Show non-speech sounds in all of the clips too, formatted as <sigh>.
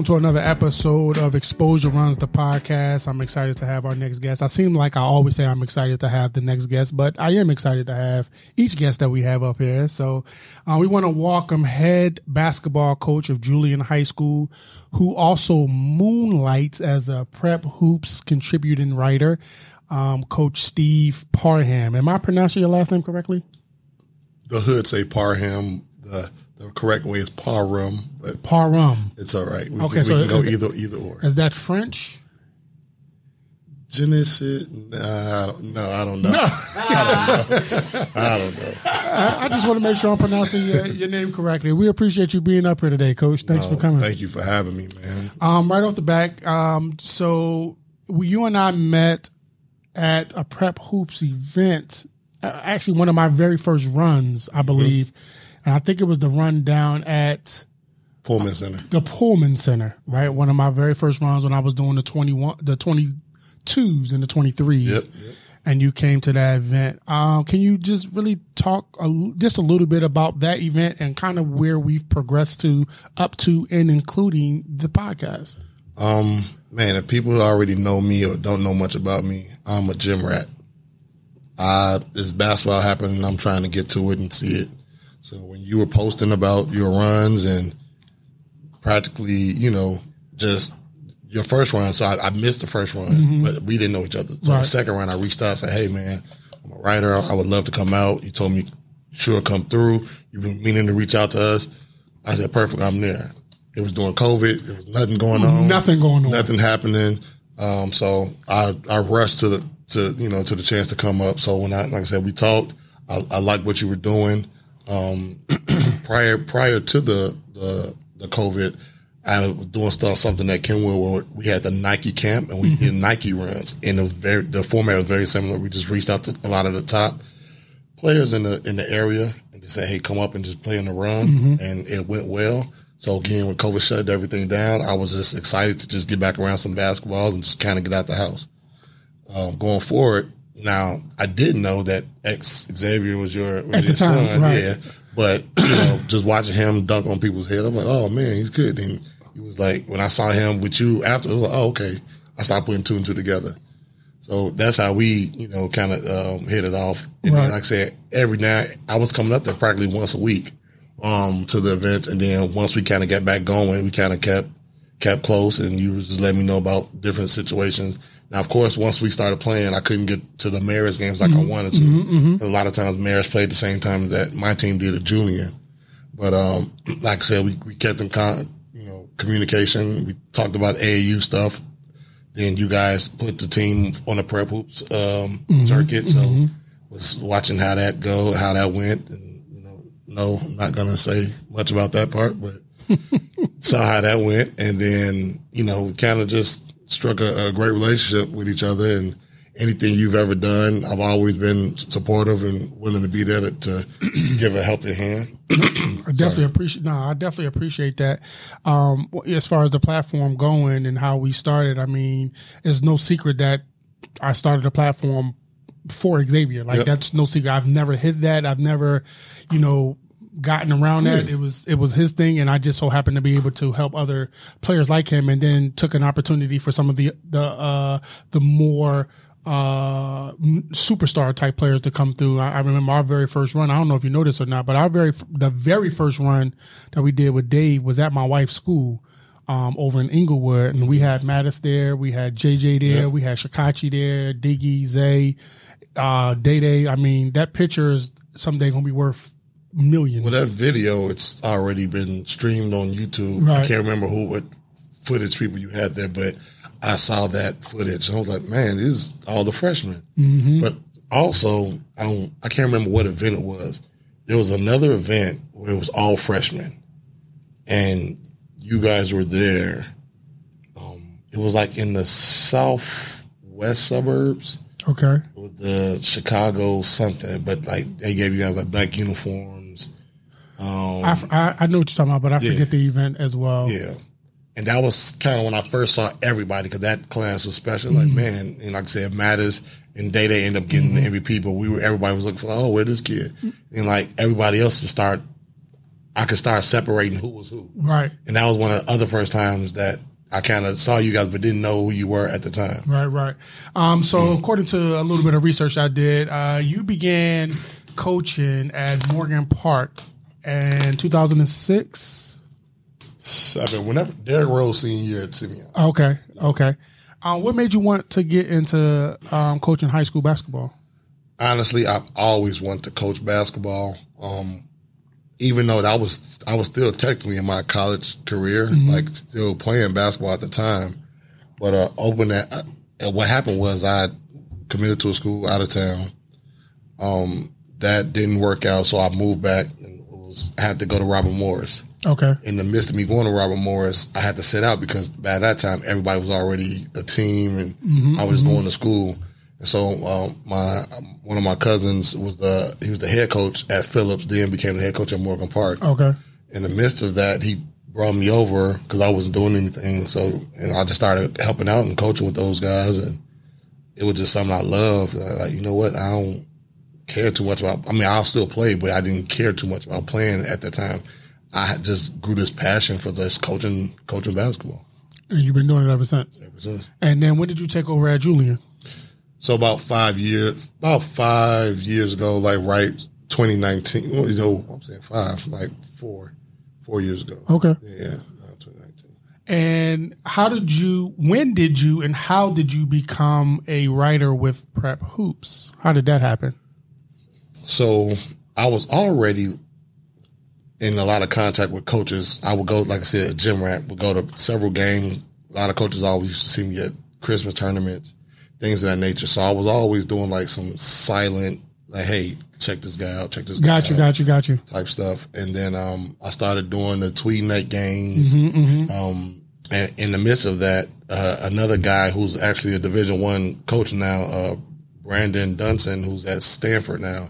welcome to another episode of Xposure Runs the podcast. I'm excited to have our next guest. I seem like I always say I'm excited to have the next guest, but I am excited to have each guest that we have up here. So uh, we want to welcome head basketball coach of Julian High School, who also moonlights as a prep hoops contributing writer, um, Coach Steve Parham. Am I pronouncing your last name correctly? The hood say Parham. The the correct way is Parham, but Parham. it's all right. We, Okay, can, we so can go either either or. Is that French? Genesis? Nah, I don't, no, I don't know. <laughs> I don't know. I don't know. I, I just want to make sure I'm pronouncing your, your name correctly. We appreciate you being up here today, Coach. Thanks for coming. Thank you for having me, man. Um, right off the back, um, so you and I met at a prep hoops event. Actually, one of my very first runs, I believe, and I think it was the run down at Pullman Center. the Pullman Center. Right, one of my very first runs when I was doing the twenty one, the twenty twos and the twenty threes. Yep, yep. And you came to that event. Um, can you just really talk a, just a little bit about that event and kind of where we've progressed to, up to, and including the podcast? Um, man, if people already know me or don't know much about me, I'm a gym rat. I this basketball happened and I'm trying to get to it and see it. So when you were posting about your runs and practically, you know, just your first run, so I, I missed the first run, but we didn't know each other. So Right. the second run, I reached out and said, "Hey, man, I'm a writer. I would love to come out." You told me, "Sure, come through." You've been meaning to reach out to us. I said, "Perfect, I'm there." It was during COVID. There was nothing going on. Nothing going on. Nothing happening. Um, so I I rushed to the to you know to the chance to come up. So when I like I said we talked, I, I liked what you were doing. Um, <clears throat> prior prior to the the the COVID, I was doing stuff something that Kenwood where we had the Nike camp and we did Nike runs, and was very the format was very similar. We just reached out to a lot of the top players in the in the area and just said, "Hey, come up and just play in the run," and it went well. So again, when COVID shut everything down, I was just excited to just get back around some basketball and just kind of get out the house. Um, going forward, now I didn't know that ex Xavier was your was your time, son, right. yeah. But you know, just watching him dunk on people's head, I'm like, oh man, he's good. And he was like, when I saw him with you after, I was like, oh okay. I stopped putting two and two together. So that's how we, you know, kind of um, hit it off. And Right. then, like I said, every night I was coming up there practically once a week um, to the events, and then once we kind of got back going, we kind of kept kept close, and you was just letting me know about different situations. Now, of course, once we started playing, I couldn't get to the Marist games like I mm-hmm. wanted to. Mm-hmm, mm-hmm. A lot of times, Marist played the same time that my team did at Julian. But um, <clears throat> like I said, we, we kept in con, you know, communication. We talked about AAU stuff. Then you guys put the team on the prep hoops um, circuit. So was watching how that go, how that went, and you know, no, I'm not gonna say much about that part, but <laughs> saw how that went, and then you know, kind of just struck a, a great relationship with each other, and anything you've ever done, I've always been supportive and willing to be there to, to <clears throat> give a helping hand. <clears throat> I definitely appreciate. No, I definitely appreciate that. Um, as far as the platform going and how we started, I mean, it's no secret that I started a platform for Xavier. Like Yep. that's no secret. I've never hid that. I've never, you know, gotten around that. It was it was his thing, and I just so happened to be able to help other players like him, and then took an opportunity for some of the the uh, the more uh superstar type players to come through. I, I remember our very first run. I don't know if you noticed or not, but our very the very first run that we did with Dave was at my wife's school. Um, over in Inglewood, and we had Mattis there, we had JJ there, we had Shikachi there, Diggy, Zay, uh, Day Day. I mean, that picture is someday gonna be worth millions. Well, that video, it's already been streamed on YouTube. I can't remember who, what footage people you had there, but I saw that footage and I was like, man, this is all the freshmen. But also, I don't, I can't remember what event it was. There was another event where it was all freshmen and you guys were there. Um, it was like in the southwest suburbs okay. with the Chicago something, but like they gave you guys a black uniforms. Um, I, I, I know what you're talking about, but I forget the event as well. yeah. And that was kind of when I first saw everybody because that class was special. Like, man, and like I said, Matters and Day Day end up getting the MVP, but we were everybody was looking for, oh, where this kid? And like everybody else would start I could start separating who was who. Right. And that was one of the other first times that I kind of saw you guys, but didn't know who you were at the time. Right, right. Um, so, according to a little bit of research I did, uh, you began coaching at Morgan Park in 2006. Seven. Whenever Derrick Rose senior year at Simeon. Okay, okay. Um, what made you want to get into um, coaching high school basketball? Honestly, I've always wanted to coach basketball. Um, even though that was I was still technically in my college career, like still playing basketball at the time. But uh, open that. Uh, and what happened was I committed to a school out of town. Um, that didn't work out, so I moved back and was had to go to Robert Morris. Okay, in the midst of me going to Robert Morris, I had to sit out because by that time everybody was already a team and I was going to school. And so um, my um, one of my cousins was the he was the head coach at Phillips, then became the head coach at Morgan Park. okay, In the midst of that, he brought me over because I wasn't doing anything. So and I just started helping out and coaching with those guys, and it was just something I loved. Like you know what, I don't care too much about. I mean, I'll still play, but I didn't care too much about playing at the time. I just grew this passion for this coaching, coaching basketball. and you've been doing it ever since. ever since. And then when did you take over at Julian? So about five years, about five years ago, like right 2019. Well, you know, I'm saying five, like four, four years ago. Okay. Yeah, uh, 2019. And how did you? When did you? And how did you become a writer with Prep Hoops? How did that happen? So I was already in a lot of contact with coaches. I would go, like I said, a gym rat, would go to several games. A lot of coaches always used to see me at Christmas tournaments, things of that nature. So I was always doing like some silent, like, hey, check this guy out, check this guy Got you, out got you, got you. type stuff. And then um, I started doing the tweet night games. Um, and in the midst of that, uh, another guy who's actually a Division One coach now, uh, Brandon Dunson, who's at Stanford now,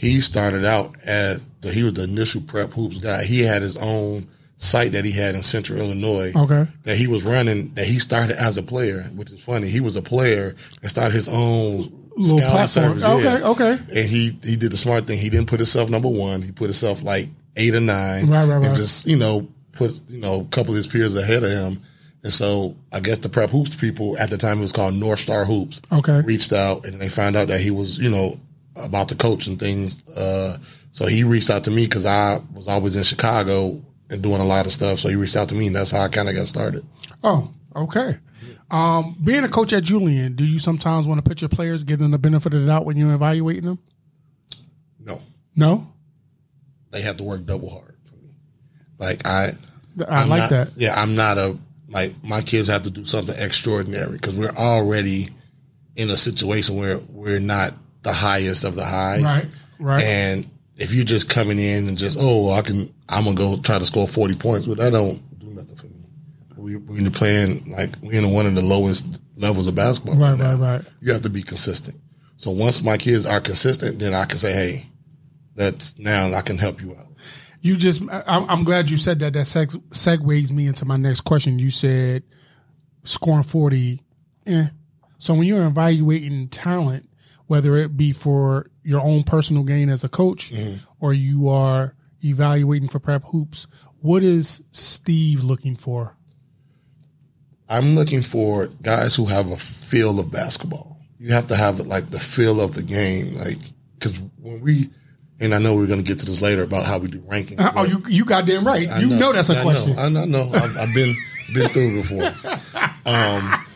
he started out as the, he was the initial prep hoops guy. He had his own site that he had in Central Illinois Okay. that he was running. That he started as a player, which is funny. He was a player and started his own Little scouting platform. service. yeah. Okay, okay. And he he did the smart thing. He didn't put himself number one. He put himself like eight or nine, Right, right, and right. just you know put you know a couple of his peers ahead of him. And so I guess the prep hoops people at the time it was called North Star Hoops. Okay. reached out and they found out that he was you know about the coach and things. Uh, so he reached out to me because I was always in Chicago and doing a lot of stuff. So he reached out to me, and that's how I kind of got started. Oh, okay. Um, being a coach at Julian, do you sometimes want to put your players, give them the benefit of the doubt when you're evaluating them? No, No, they have to work double hard for me. Like I, I I'm like not- that. Yeah, I'm not a like my kids have to do something extraordinary because we're already in a situation where we're not the highest of the highs. Right, right. And if you're just coming in and just oh I can I'm gonna go try to score 40 points, but that don't do nothing for me. We, we're playing like we're in one of the lowest levels of basketball. Right, now. right, right. You have to be consistent. So once my kids are consistent, then I can say, hey, that's now I can help you out. You just, I'm glad you said that. That seg- segues me into my next question. You said scoring 40. Eh. So when you're evaluating talent, whether it be for your own personal gain as a coach or you are evaluating for prep hoops, what is Steve looking for? I'm looking for guys who have a feel of basketball. You have to have like the feel of the game, like because when we, and I know we're going to get to this later about how we do rankings. oh, you you goddamn right. I You know, that's a I question. Know, I know. I know. I've, I've been been through it before. <laughs> Um,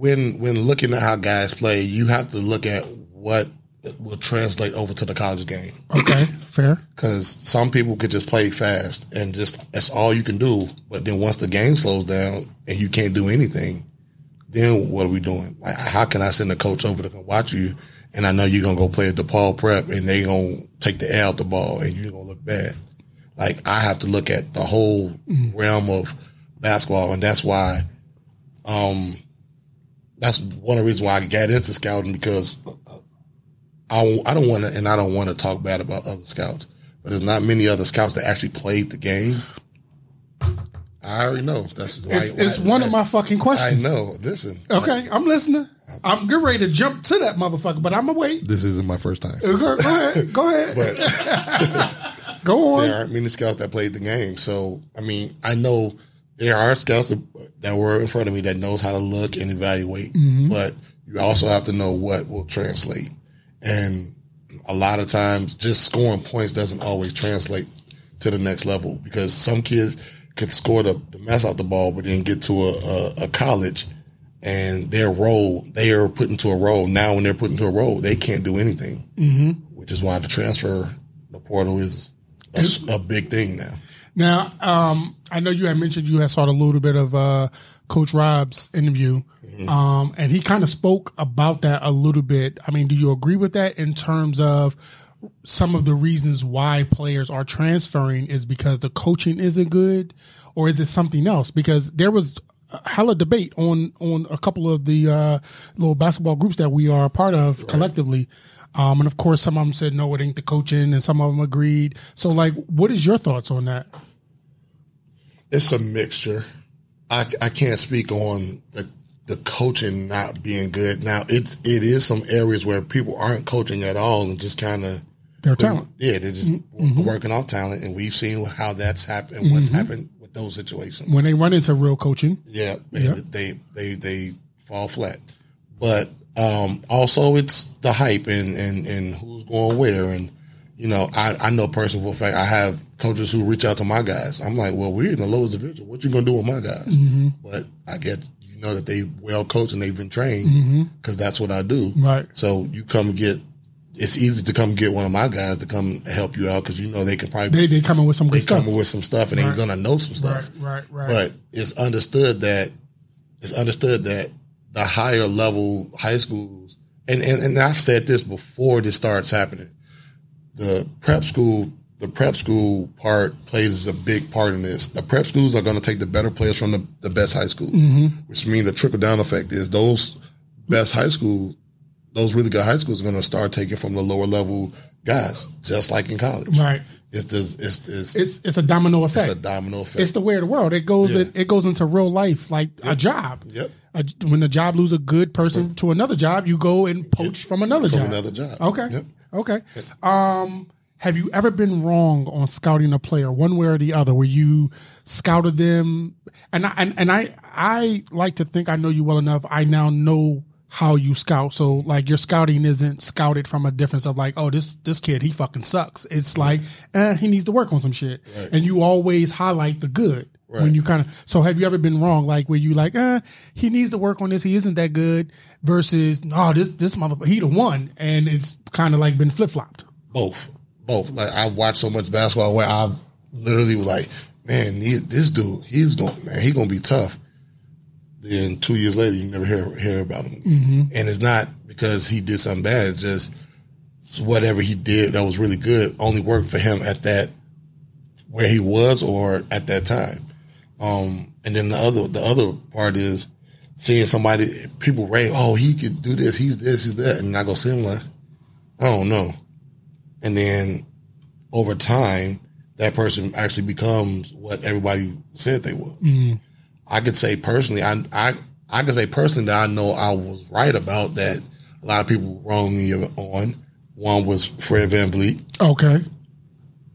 when when looking at how guys play, you have to look at what will translate over to the college game. Okay, fair. because some people could just play fast and just that's all you can do. But then once the game slows down and you can't do anything, then what are we doing? Like, how can I send a coach over to come watch you? And I know you're gonna go play at DePaul Prep and they're gonna take the air out the ball and you're gonna look bad. Like I have to look at the whole realm of basketball, and that's why, um, that's one of the reasons why I got into scouting because I, I don't want to, and I don't want to talk bad about other scouts, but there's not many other scouts that actually played the game. I already know. That's why. It's, it's why- one of my fucking questions. I questions. know. Listen. Okay, I'm listening. I'm getting ready to jump to that motherfucker, but I'm gonna wait. This isn't my first time. Uh, go, go ahead. <laughs> Go ahead. But <laughs> Go on. There aren't many scouts that played the game. So, I mean, I know there are scouts that, were in front of me that knows how to look and evaluate, but you also have to know what will translate. And a lot of times, just scoring points doesn't always translate to the next level because some kids can score the, the mess out the ball, but then get to a, a, a college and their role, they are put into a role. Now, when they're put into a role, they can't do anything, mm-hmm. which is why the transfer, the portal is a big thing now. Now, um, I know you had mentioned you had saw a little bit of uh, Coach Rob's interview, um, and he kind of spoke about that a little bit. I mean, do you agree with that in terms of some of the reasons why players are transferring is because the coaching isn't good, or is it something else? Because there was hella debate on on a couple of the uh, little basketball groups that we are a part of collectively. Um, and of course, some of them said no, it ain't the coaching, and some of them agreed. So, like, what is your thoughts on that? It's a mixture. I, I can't speak on the the coaching not being good. Now it's it is some areas where people aren't coaching at all and just kind of Their talent. yeah they're just working off talent and we've seen how that's happened what's happened with those situations. When they run into real coaching, Yeah, and they they they fall flat. But um, also it's the hype and, and and who's going where and you know I I know personally for a fact I have coaches who reach out to my guys. I'm like, well, we're in the lowest division. What you gonna do with my guys? But I get you know that they well coached and they've been trained because that's what I do. right? So you come get. It's easy to come get one of my guys to come help you out because you know they can probably They they coming with some they coming with some stuff and they're gonna know some stuff. Right, right, right. But it's understood that it's understood that the higher level high schools and, and, and I've said this before this starts happening. The prep school the prep school part plays a big part in this. The prep schools are going to take the better players from the, the best high schools, mm-hmm. which means the trickle down effect is those best high schools, those really good high schools are going to start taking from the lower level guys, just like in college. right. It's this, it's, it's, It's it's a domino it's effect. a domino effect. It's the way of the world. It goes Yeah. in, it goes into real life like a job. Yep. A, when the job lose a good person to another job, you go and poach from another From job. another job. Okay. Yep. Okay. Um, have you ever been wrong on scouting a player, one way or the other, where you scouted them? And I, and, and I I like to think I know you well enough. I now know how you scout. So like your scouting isn't scouted from a difference of like, oh, this this kid he fucking sucks. It's like, eh, he needs to work on some shit. And you always highlight the good. When you kind of so have you ever been wrong like where you like uh he needs to work on this he isn't that good versus no this this motherfucker he the one and it's kind of like been flip flopped both, both. Like I've watched so much basketball where I've literally was like, man, this dude, he's going, man, he gonna be tough. Then two years later, you never hear hear about him, and it's not because he did something bad. It's just it's whatever he did that was really good only worked for him at that where he was or at that time. Um, and then the other the other part is seeing somebody people rave, oh, he could do this, he's this, he's that, and I go see him like, I don't know. And then over time, that person actually becomes what everybody said they was. I could say personally, I, I, I could say personally that I know I was right about that. A lot of people wronged me on. One was Fred VanVleet. okay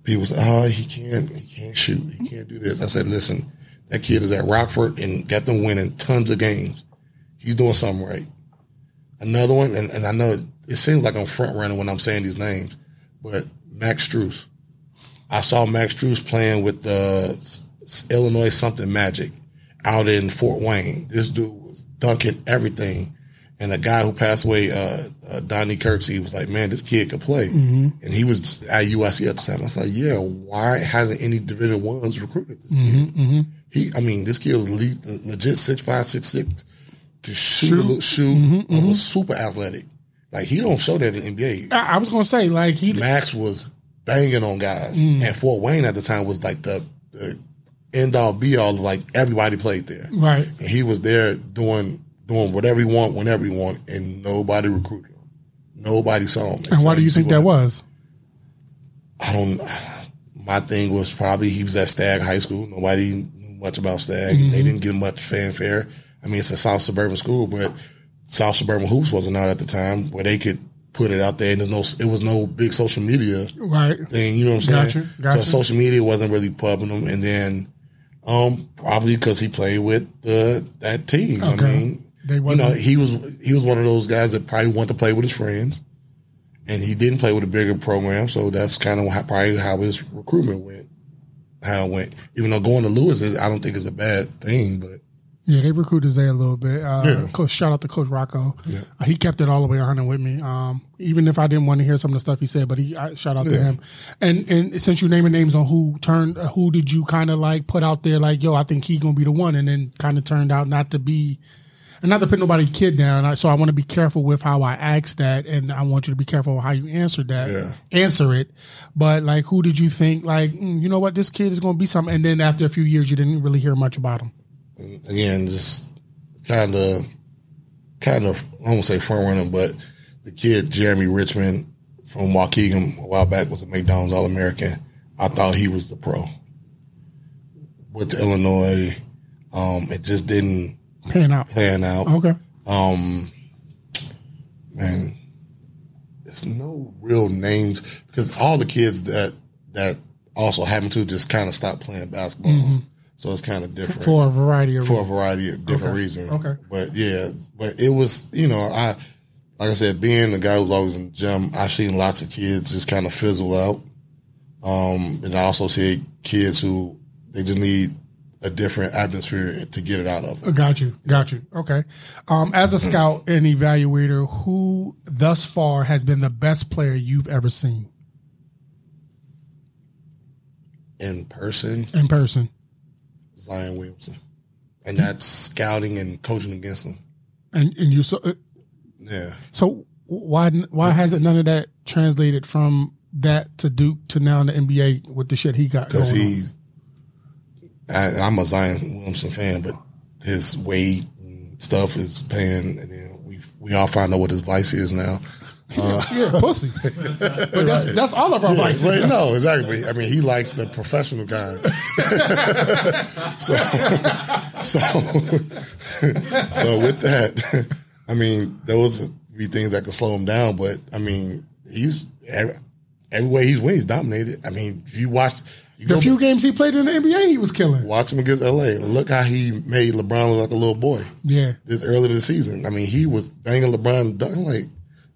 People said, "Oh, he can't, he can't shoot, he can't do this." I said, "Listen, that kid is at Rockford and got them winning tons of games. He's doing something right." Another one, and, and I know it seems like I'm front running when I'm saying these names, but Max Strus. I saw Max Strus playing with the Illinois something Magic out in Fort Wayne. This dude was dunking everything. And a guy who passed away, uh, uh, Donnie Kirksey, was like, man, this kid could play. Mm-hmm. And he was at USC at the time. I was like, yeah, why hasn't any Division Ones recruited this kid? Mm-hmm, mm-hmm. He, I mean, this kid was le- legit six five, six six, to shoot, a little shoot, and was super athletic. Like he don't show that in the NBA. I, I was gonna say like he Max was banging on guys, mm. and Fort Wayne at the time was like the, the end all be all. Like everybody played there, right and he was there doing doing whatever he want, whenever he want, and nobody recruited him. Nobody saw him. and why do you think that was I don't. My thing was probably he was at Stagg High School. Nobody knew much about Stagg. Mm-hmm. They didn't get much fanfare. I mean, it's a South suburban school, but South suburban hoops wasn't out at the time where they could put it out there, and there's no, it was no big social media Right. thing. You know what I'm saying? Gotcha, gotcha. So social media wasn't really pubbing them. and then um probably because he played with the that team. I mean, They you know, he was he was one of those guys that probably wanted to play with his friends, and he didn't play with a bigger program. So that's kind of how, probably how his recruitment went. How it went, even though going to Lewis is, I don't think is a bad thing, but Yeah, they recruited Zay a little bit. Uh, Yeah. Coach, shout out to Coach Rocco. Uh, he kept it all the way 100 with me. Um, even if I didn't want to hear some of the stuff he said, but he I, shout out to him. And and since you naming names on who turned, uh, who did you kind of like put out there, like, yo, I think he gonna be the one, and then kind of turned out not to be. And not to put nobody kid down, so I want to be careful with how I ask that, and I want you to be careful how you answer that, Yeah. answer it. But like, who did you think, like, mm, you know what, this kid is going to be something? And then after a few years, you didn't really hear much about him. Again, just kind of, kind of, I won't say front runner, but the kid Jeremy Richmond from Waukegan a while back was a McDonald's All American. I thought he was the pro. Went to Illinois, um, it just didn't Pan out. pan out. Okay. Um, man, there's no real names because all the kids that that also happen to just kind of stop playing basketball. So it's kind of different for a variety of for a variety of different Okay. reasons. Okay. But yeah, but it was, you know, I, like I said, being the guy who's always in the gym, I've seen lots of kids just kind of fizzle out. Um, and I also see kids who they just need a different atmosphere to get it out of. Them. Got you. Got you. Okay. Um, as a scout and evaluator, who thus far has been the best player you've ever seen In person, in person? Zion Williamson. And that's scouting and coaching against them. And and you so uh, Yeah. so why why hasn't none of that translated from that to Duke to now in the NBA with the shit he got Because he's, I, I'm a Zion Williamson fan, but his weight and stuff is paying, and then we we all find out what his vice is now. Uh, yeah, pussy. but that's that's all of our vices. Right, no, exactly. I mean, he likes the professional guy. <laughs> so, so, so with that, I mean, those would be things that could slow him down. But I mean, he's every, every way he's win, he's dominated. I mean, if you watch, you The few games he played in the NBA, he was killing. watch him against LA. Look how he made LeBron look like a little boy Yeah. this early this season. I mean, he was banging LeBron. I'm like,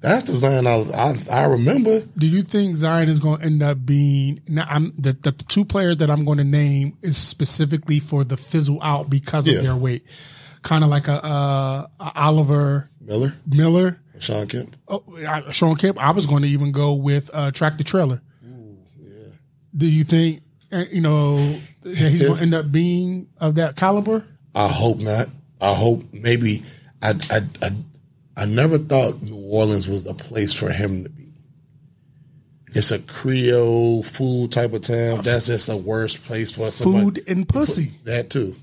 that's the Zion I, I, I remember. Do you think Zion is going to end up being? Now, I'm the, the two players that I'm going to name is specifically for the fizzle out because of Yeah. their weight, kind of like a, uh, a Oliver Miller, Miller, Shawn Kemp. oh, I, Shawn Kemp. I was going to even go with uh, the Trailer. Yeah. Do you think uh, you know that he's going to end up being of that caliber? I hope not. I hope maybe I I I, I never thought New Orleans was the place for him to be. It's a Creole food type of town. Uh, that's just a worst place for somebody. Food and pussy. That too.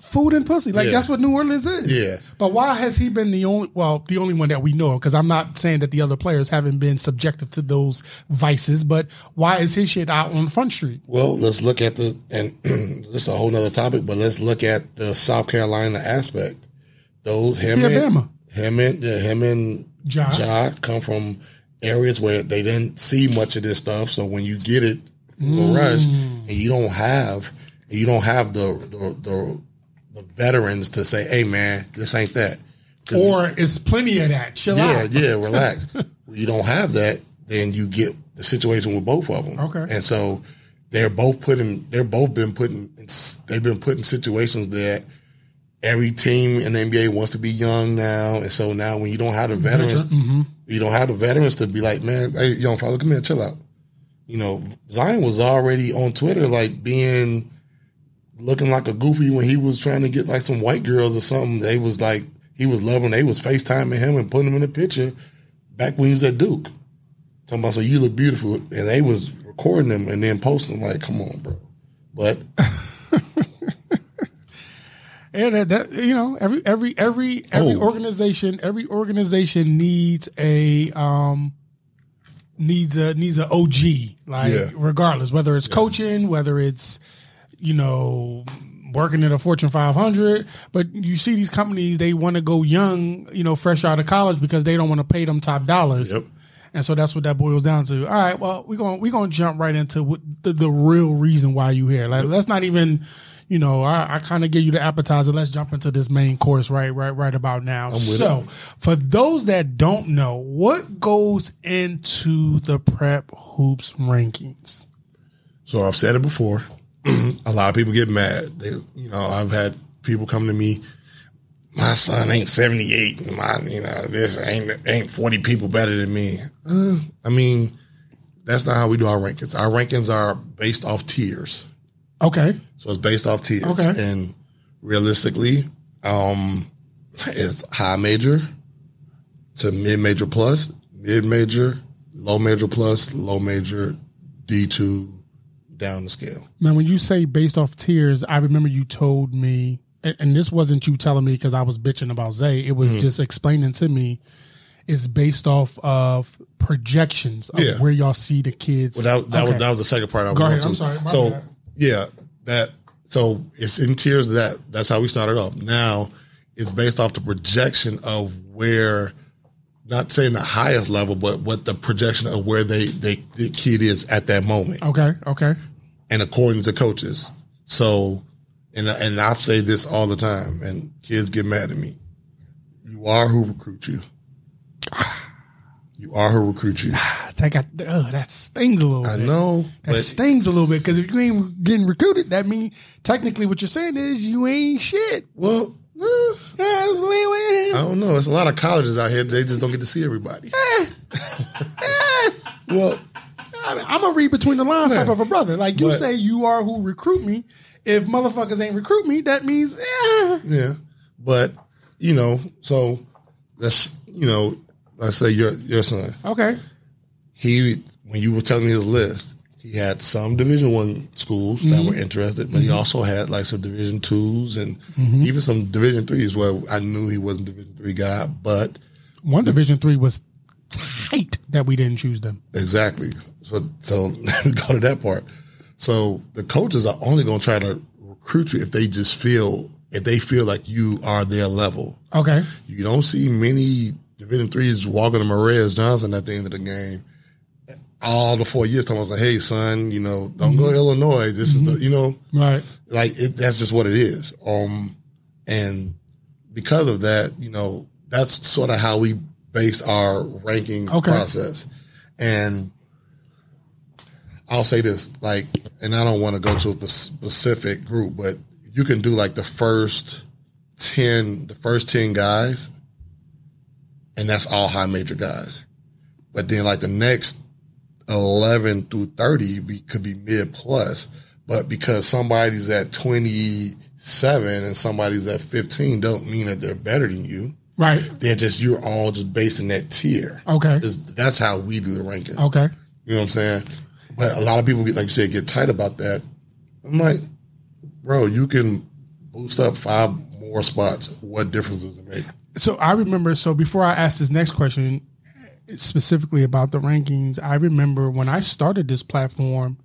Food and pussy. Like Yeah. that's what New Orleans is. Yeah. But why has he been the only, well, the only one that we know? Because I'm not saying that the other players haven't been subjective to those vices, but why is his shit out on Front Street? Well, let's look at the and <clears throat> this is a whole nother topic, but let's look at the South Carolina aspect. Those him Yeah, and Bama. Him and yeah, him and Ja. Ja come from areas where they didn't see much of this stuff. So when you get it from Mm. a rush and you don't have you don't have the the, the the veterans to say, "Hey, man, this ain't that." Or it's plenty of that? Chill yeah, out. yeah, yeah, relax. <laughs> you don't have that, then you get the situation with both of them. Okay. and so they're both putting, they're both been putting, they've been put in situations that every team in the NBA wants to be young now, and so now when you don't have the veterans, Mm-hmm. you don't have the veterans to be like, man, hey, young fella, come here, chill out. You know, Zion was already on Twitter like being looking like a goofy when he was trying to get like some white girls or something. They was like he was loving. They was FaceTiming him and putting him in the picture back when he was at Duke. Talking about so you look beautiful, and they was recording him and then posting like, come on, bro. But <laughs> Yeah, that, that you know, every every every every Oh. organization, every organization needs a um needs a needs a OG, like Yeah. regardless whether it's coaching, whether it's you know working at a Fortune 500. But you see these companies, they want to go young, you know, fresh out of college because they don't want to pay them top dollars. Yep. And so that's what that boils down to. All right, well, we're going we're going to jump right into the, the real reason why you here. Like let's not even you know, I, I kind of give you the appetizer. Let's jump into this main course right, right, right about now. So, it. for those that don't know, what goes into the prep hoops rankings? So I've said it before. <clears throat> a lot of people get mad. They, you know, I've had people come to me. My son ain't seventy eight. My, you know, this ain't ain't forty people better than me. Uh, I mean, that's not how we do our rankings. Our rankings are based off tiers. Okay. So it's based off tears. Okay. And realistically, um, it's high major to mid major plus, mid major, low major plus, low major, D2 down the scale. Now, when you say based off tears, I remember you told me, and, this wasn't you telling me because I was bitching about Zay, it was mm-hmm. just explaining to me it's based off of projections of yeah. where y'all see the kids. Well, that, that okay. was that was the second part I was Go ahead, to. I'm sorry. So bad. Yeah, that so it's in tiers that that's how we started off. Now it's based off the projection of where not saying the highest level, but what the projection of where they, they the kid is at that moment. Okay. Okay. And according to coaches. So and and I say this all the time and kids get mad at me. You are who recruit you. <sighs> You are who recruit you. <sighs> <sighs> that got oh, that stings a little. Bit. I bit. know that stings a little bit because if you ain't getting recruited, that means technically what you're saying is you ain't shit. Well, I don't know. It's a lot of colleges out here. They just don't get to see everybody. <laughs> Well, I am gonna read between the lines type of a brother. Like you but, say, you are who recruit me. If motherfuckers ain't recruit me, that means yeah. Yeah, but you know, so that's you know let's say your your son. Okay. He when you were telling me his list, he had some Division One schools mm-hmm. that were interested, but mm-hmm. he also had like some Division twos and mm-hmm. even some Division threes where I knew he wasn't Division three guy, but one the, Division three was tight that we didn't choose them. Exactly. So so <laughs> go to that part. So the coaches are only going to try to recruit you if they just feel if they feel like you are their level. Okay. You don't see many Division three is walking to Morez Johnson at the end of the game. All the four years, I was like, "Hey, son, you know, don't mm-hmm. go to Illinois. This mm-hmm. is the, mm-hmm. you know, right? Like it, that's just what it is." Um, and because of that, you know, that's sort of how we base our ranking okay. process. And I'll say this, like, and I don't want to go to a specific group, but you can do like the first ten, the first ten guys and that's all high major guys. But then like the next 11 through 30 be, could be mid plus, but because somebody's at 27 and somebody's at 15 don't mean that they're better than you. Right. They're just, you're all just based in that tier. Okay. That's how we do the ranking. Okay. You know what I'm saying? But a lot of people get, like you said, get tight about that. I'm like, bro, you can boost up five more spots. What difference does it make? so I remember. So before I ask this next question, specifically about the rankings, I remember when I started this platform,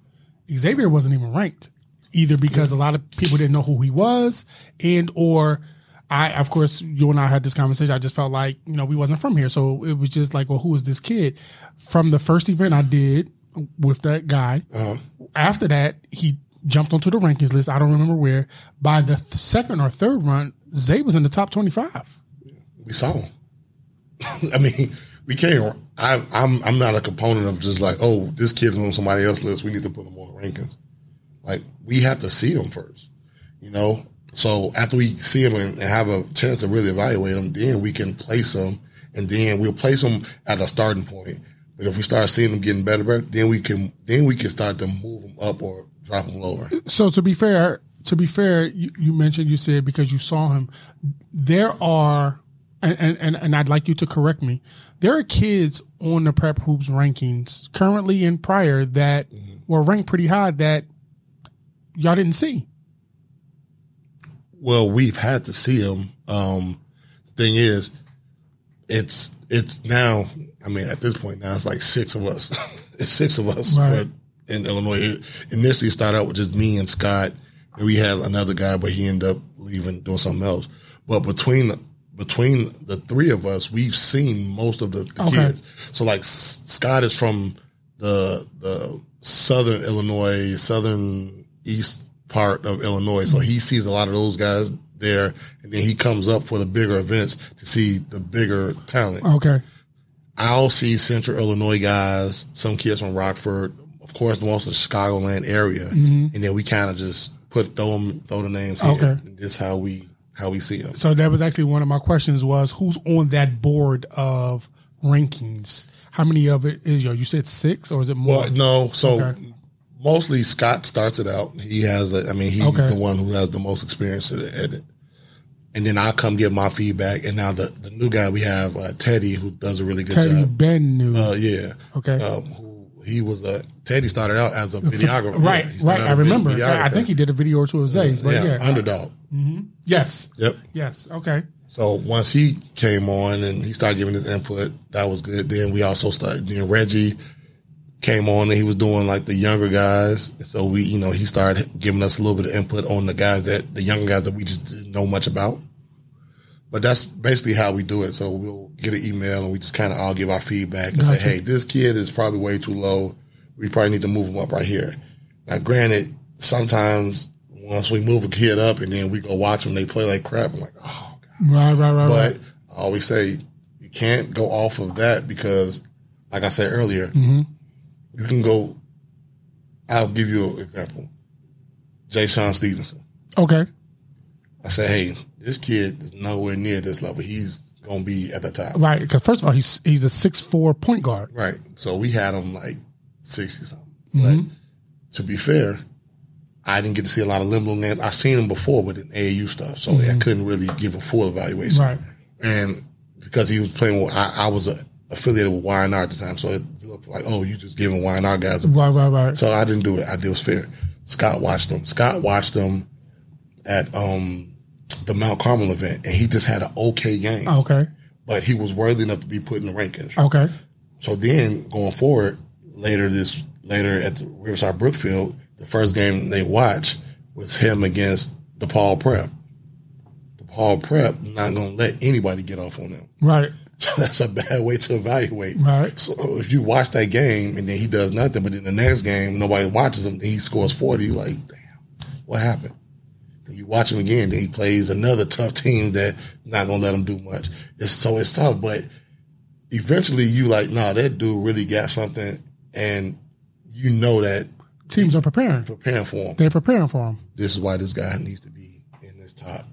Xavier wasn't even ranked, either because a lot of people didn't know who he was, and or I, of course, you and I had this conversation. I just felt like you know we wasn't from here, so it was just like, well, who is this kid? From the first event I did with that guy, uh-huh. after that he jumped onto the rankings list. I don't remember where. By the th- second or third run, Zay was in the top twenty-five we saw him. <laughs> I mean, we can't. I, I'm I'm not a component of just like, oh, this kid's on somebody else's list. We need to put them on the rankings. Like we have to see them first, you know. So after we see them and have a chance to really evaluate them, then we can place them, and then we'll place them at a starting point. But if we start seeing them getting better, better, then we can then we can start to move them up or drop them lower. So to be fair, to be fair, you, you mentioned you said because you saw him, there are and, and, and I'd like you to correct me. There are kids on the prep hoops rankings currently and prior that mm-hmm. were ranked pretty high that y'all didn't see. Well, we've had to see them. Um, the thing is, it's it's now. I mean, at this point now, it's like six of us. <laughs> it's six of us right. in Illinois. It initially started out with just me and Scott. And we had another guy, but he ended up leaving doing something else. But between between the three of us, we've seen most of the, the Okay. kids. So like Scott is from the the southern Illinois, southern east part of Illinois, so he sees a lot of those guys there, and then he comes up for the bigger events to see the bigger talent. Okay. I'll see Central Illinois guys, some kids from Rockford, of course, most of the Chicagoland area, mm-hmm. and then we kind of just put throw them, throw the names here. Okay. And this how we how we see them. So that was actually one of my questions was who's on that board of rankings? How many of it is your? You said six, or is it more? Well, no, so Okay. mostly Scott starts it out. He has, a, I mean, he's Okay. the one who has the most experience at it. And then I come give my feedback. And now the, the new guy we have, uh, Teddy, who does a really good Teddy job. Ben knew. Uh, yeah. Okay. Um, who he was a Teddy started out as a videographer. right, Yeah, right. I remember. I, think he did a video or two of Zay's, but yeah, yeah. underdog. Mm-hmm. yes. Yep. Yes. Okay. So once he came on and he started giving his input, that was good. Then we also started. Then Reggie came on and he was doing like the younger guys. So we, you know, he started giving us a little bit of input on the guys that the younger guys that we just didn't know much about. But that's basically how we do it. So we'll get an email and we just kind of all give our feedback and say, hey, this kid is probably way too low. We probably need to move him up right here. Now, granted, sometimes once we move a kid up and then we go watch them, they play like crap. I'm like, oh, God. Right. Right. Right. But right. I always say you can't go off of that because, like I said earlier, Mm-hmm. you can go. I'll give you an example. Jay Sean Stevenson. Okay. I said, hey, this kid is nowhere near this level. He's going to be at the top. Right. Because first of all, he's he's a six four point guard. Right. So we had him like 60 something. Mm-hmm. But to be fair, I didn't get to see a lot of Lindblom games. I've seen him before with an AAU stuff. So I couldn't really give a full evaluation. Mm-hmm. Right. and because he was playing with, I, I was a, affiliated with YNR at the time, so it looked like, oh, you just giving YNR guys. A, Right. Right. Right. so I didn't do it. I did it was fair. Scott watched them. Scott watched them at um the Mount Carmel event, and he just had an okay game, oh, Okay. but he was worthy enough to be put in the rankings. Okay. So then going forward, later this later at the Riverside Brookfield, the first game they watched was him against DePaul Prep. DePaul Prep not gonna let anybody get off on them. Right. <laughs> So that's a bad way to evaluate. Right. So if you watch that game and then he does nothing, but in the next game nobody watches him, he scores forty, like, damn, what happened? You watch him again, then he plays another tough team that not gonna let him do much. It's so it's tough, but eventually you like, nah, that dude really got something, and you know that Teams are preparing. preparing for him. They're preparing for him. This is why this guy needs to be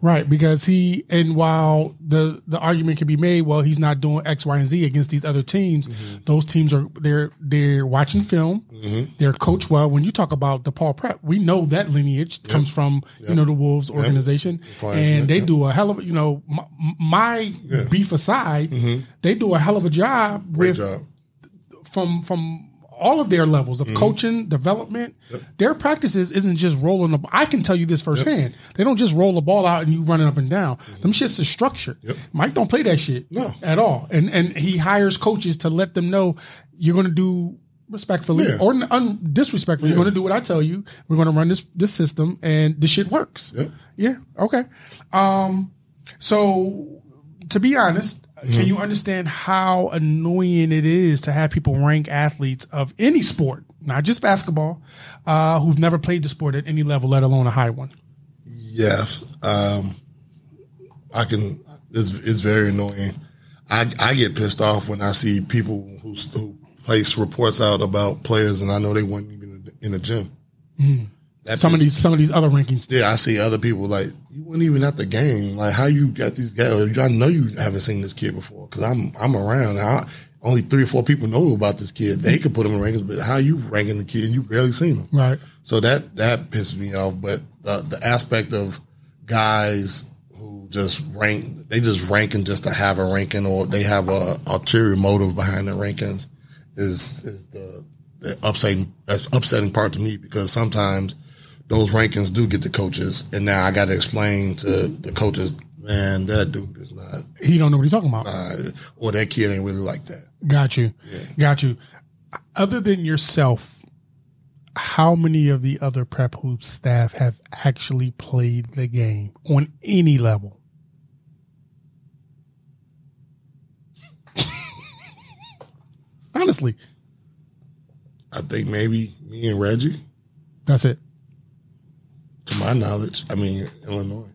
Right, because he and while the the argument can be made, well, he's not doing X, Y, and Z against these other teams. Mm-hmm. Those teams are they're they're watching film. Mm-hmm. They're coached well. When you talk about DePaul Prep, we know that lineage comes from you know the Wolves organization, and they yeah. do a hell of a you know my, my beef aside, mm-hmm. they do a hell of a job Great with job. from from all of their levels Mm-hmm. of coaching, development. Their practices isn't just rolling the. I can tell you this firsthand. They don't just roll the ball out and you running up and down. Them shits is structured. Mike don't play that shit Mm-hmm. No. at all. And and he hires coaches to let them know you're going to do respectfully Yeah. or un, disrespectfully. You're going to do what I tell you. We're going to run this this system and this shit works. Yep. Yeah. Okay. Um. So to be honest, can you understand how annoying it is to have people rank athletes of any sport, not just basketball, uh, who've never played the sport at any level, let alone a high one? Yes. Um, I can. It's it's very annoying. I I get pissed off when I see people who who place reports out about players and I know they weren't even in the gym. That Some of these, some of these other rankings. Yeah, I see other people like you weren't even at the game. Like how you got these guys? I know you haven't seen this kid before because I'm I'm around. I, only three or four people know about this kid. They could put him in rankings, but how you ranking the kid? and You barely seen him. Right. So that that pisses me off. But the, the aspect of guys who just rank, they just ranking just to have a ranking, or they have a ulterior motive behind their rankings, is is the, the upsetting that's upsetting part to me because sometimes those rankings do get the coaches, and now I got to explain to the coaches, man, that dude is not. He don't know what he's talking about. Uh, or that kid ain't really like that. Got you. Yeah. Got you. Other than yourself, how many of the other prep hoops staff have actually played the game on any level? <laughs> Honestly, I think maybe me and Reggie. That's it to my knowledge. I mean, Illinois.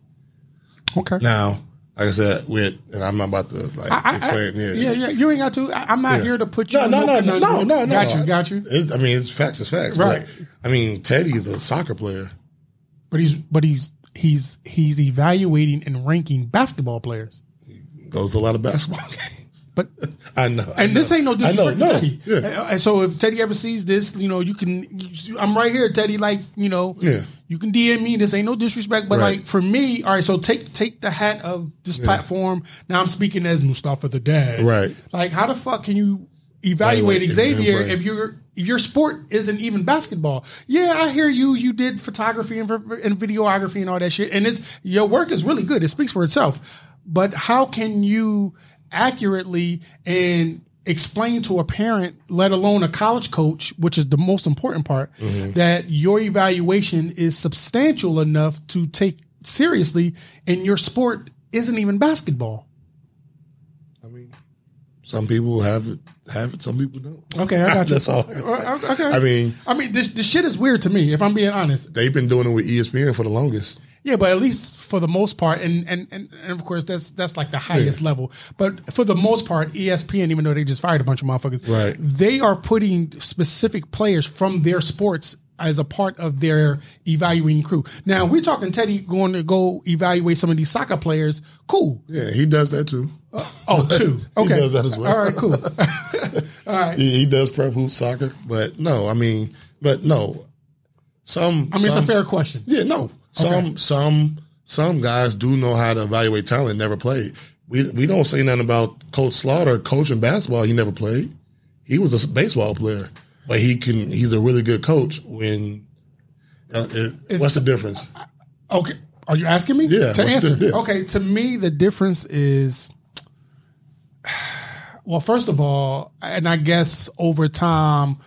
Okay. Now, like I said, with and I'm not about to like I- I- explain. yeah, yeah, yeah. You ain't got to. I, I'm not Yeah. here to put you. No, in no, no, no, no, no. Got you, got you. It's, I mean, it's facts. It's facts. Right. But, I mean, Teddy's a soccer player. But he's, but he's, he's, he's evaluating and ranking basketball players. Goes to a lot of basketball <laughs> games. But <laughs> I know. I and this know. ain't no know. disrespect to No. Teddy. Yeah. And- so if Teddy ever sees this, you know, you can. you- I'm right here, Teddy. Like you know, Yeah. you can DM me. This ain't no disrespect, but Right. like for me, all right. So take take the hat of this platform. Now I'm speaking as Mustafa the dad. Right. Like how the fuck can you evaluate Xavier right. if your if your sport isn't even basketball? Yeah, I hear you. You did photography and, and videography and all that shit, and it's your work is really good. It speaks for itself. But how can you accurately and explain to a parent, let alone a college coach, which is the most important part, mm-hmm. that your evaluation is substantial enough to take seriously and your sport isn't even basketball? I mean, some people have it, have it. Some people don't. Okay, I got <laughs> you. That's all. I Okay. I mean, I mean, this, this shit is weird to me, if I'm being honest. they've been doing it with ESPN for the longest. Yeah, but at least for the most part, and and and, and of course that's that's like the highest level. But for the most part, ESPN, even though they just fired a bunch of motherfuckers, Right. They are putting specific players from their sports as a part of their evaluating crew. Now we're talking Teddy going to go evaluate some of these soccer players. Cool. Yeah, he does that too. Uh, oh, two. <laughs> He Okay. does that as well. All right. Cool. <laughs> He, he does prep hoop soccer, but no, I mean, but no, some. I mean, it's a fair question. Yeah, no. Some some some guys do know how to evaluate talent. Never played. We we don't say nothing about Coach Slaughter coaching basketball. He never played. He was a baseball player, but he can. He's a really good coach. When uh, it, what's the difference? Okay. Are you asking me? Yeah, To answer. the- yeah. Okay. To me, the difference is, <sighs> well, first of all, and I guess over time,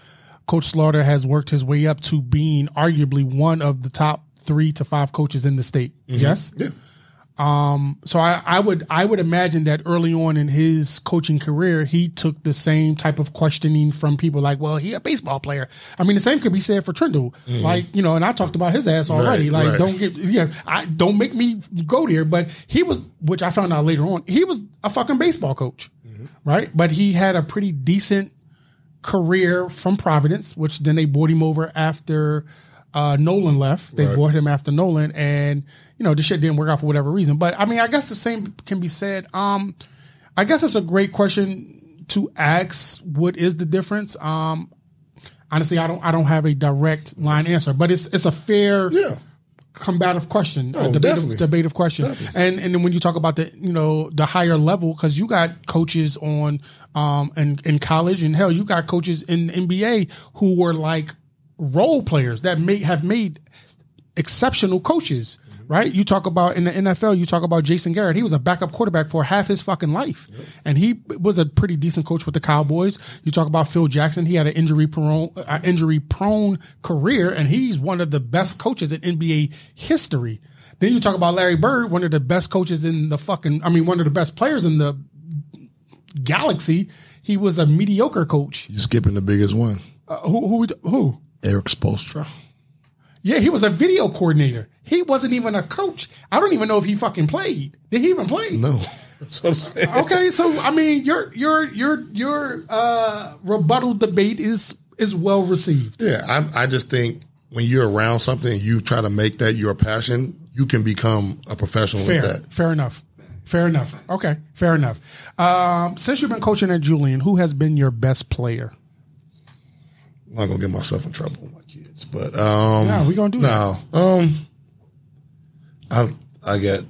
Coach Slaughter has worked his way up to being arguably one of the top three to five coaches in the state. Yes. Yeah, So I, I would I would imagine that early on in his coaching career, he took the same type of questioning from people like, well, he a baseball player. I mean, the same could be said for Trindle. Like, you know, and I talked about his ass already. Mm-hmm. Right, like, right. don't get yeah, I don't make me go there. But he was, which I found out later on, he was a fucking baseball coach. Mm-hmm. Right? But he had a pretty decent career from Providence, which then they brought him over after uh, Nolan left. They Right. brought him after Nolan, and you know the shit didn't work out for whatever reason. But I mean, I guess the same can be said. Um, I guess it's a great question to ask. What is the difference? Um, honestly, I don't. I don't have a direct line answer, but it's it's a fair yeah. combative question, a Oh, debative, definitely. debative question. And and then when you talk about the you know the higher level, because you got coaches on um in, in college and hell, you got coaches in the NBA who were like role players that may have made exceptional coaches. Right, you talk about in the NFL. You talk about Jason Garrett. He was a backup quarterback for half his fucking life, and he was a pretty decent coach with the Cowboys. You talk about Phil Jackson. He had an injury prone, uh, injury prone career, and he's one of the best coaches in NBA history. Then you talk about Larry Bird, one of the best coaches in the fucking. I mean, one of the best players in the galaxy. He was a mediocre coach. You're skipping the biggest one, Uh, who? Who? Who? Erik Spoelstra. Yeah, he was a video coordinator. He wasn't even a coach. I don't even know if he fucking played. Did he even play? No, <laughs> that's what I'm saying. Okay, so I mean, your your your your uh, rebuttal debate is is well received. Yeah, I, I just think when you're around something and you try to make that your passion, you can become a professional Fair, with that. fair enough. Fair enough. Okay, fair enough. Um, since you've been coaching at Julian, who has been your best player? I'm not gonna get myself in trouble with my kids, but um, No, we gonna do no. Um, I I get.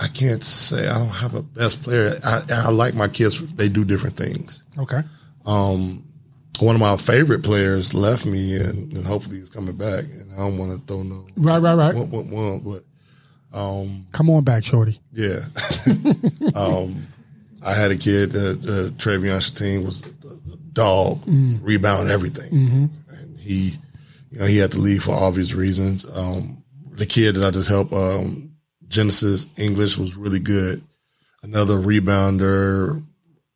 I can't say I don't have a best player. I, I like my kids. They do different things. Okay. Um, one of my favorite players left me, and, and hopefully he's coming back. And I don't want to throw no Right, right, right. one, one, one, but um, Come on back, Shorty. Yeah. <laughs> um, I had a kid that uh, Travion Chatine was dog, rebound everything, and he, you know, he had to leave for obvious reasons. Um, the kid that I just helped, um, Genesis English was really good. Another rebounder,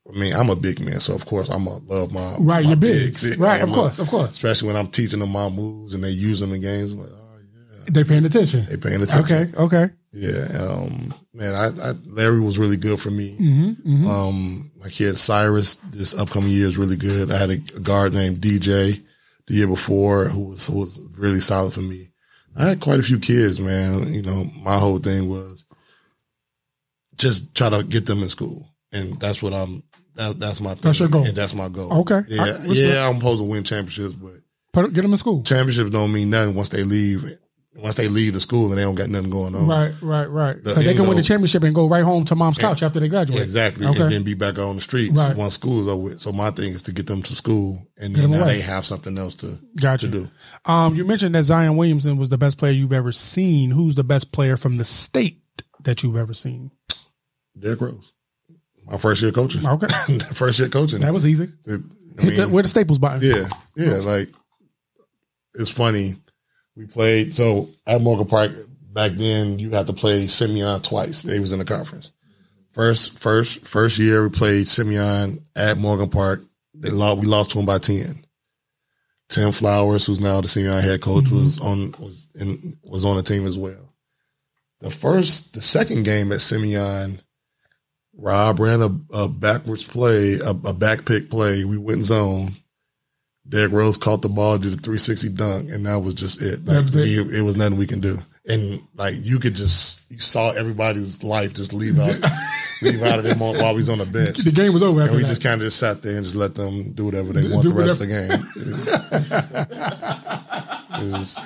I mean, I'm a big man, so of course I'm gonna love my Right, my your bigs. Right, I'm of a- course, of course. Especially when I'm teaching them my moves and they use them in games. Like, oh yeah, They paying attention. they paying attention. Okay, okay. Yeah, um, man, I, I Larry was really good for me. Mm-hmm, Um, my kid Cyrus this upcoming year is really good. I had a, a guard named DJ the year before who was who was really solid for me. I had quite a few kids, man. You know, my whole thing was just try to get them in school, and that's what I'm. That, that's my thing. That's your goal. And that's my goal. Okay. Yeah, I- yeah. I'm supposed to win championships, but get them in school. championships don't mean nothing once they leave. Once they leave the school and they don't got nothing going on. Right, right, right. The- they can win the championship and go right home to mom's couch after they graduate. Exactly. Okay. And then be back on the streets Right. once school is over with. So my thing is to get them to school and then now away. they have something else to, Gotcha. to do. Um, you mentioned that Zion Williamson was the best player you've ever seen. Who's the best player from the state that you've ever seen? Derrick Rose. My first year coaching. Okay, <laughs> first year coaching. that was easy. It- I Hit the, where the Staples button. yeah. Yeah. Like it's funny. We played so at Morgan Park back then you had to play Simeon twice. They was in the conference. First first first year we played Simeon at Morgan Park. They lost we lost to them by ten. Tim Flowers, who's now the Simeon head coach, mm-hmm. was on was in was on the team as well. The first the second game at Simeon, Rob ran a, a backwards play, a, a back pick play. We went zone. Derrick Rose caught the ball, did a 360 dunk, and that was just it. Like, was it. we- it was nothing we can do. And like you could just you saw everybody's life just leave out <laughs> leave out of them while we was on the bench. The game was over after And we that. just kind of just sat there and just let them do whatever they want Do the rest of the game. <laughs> Was-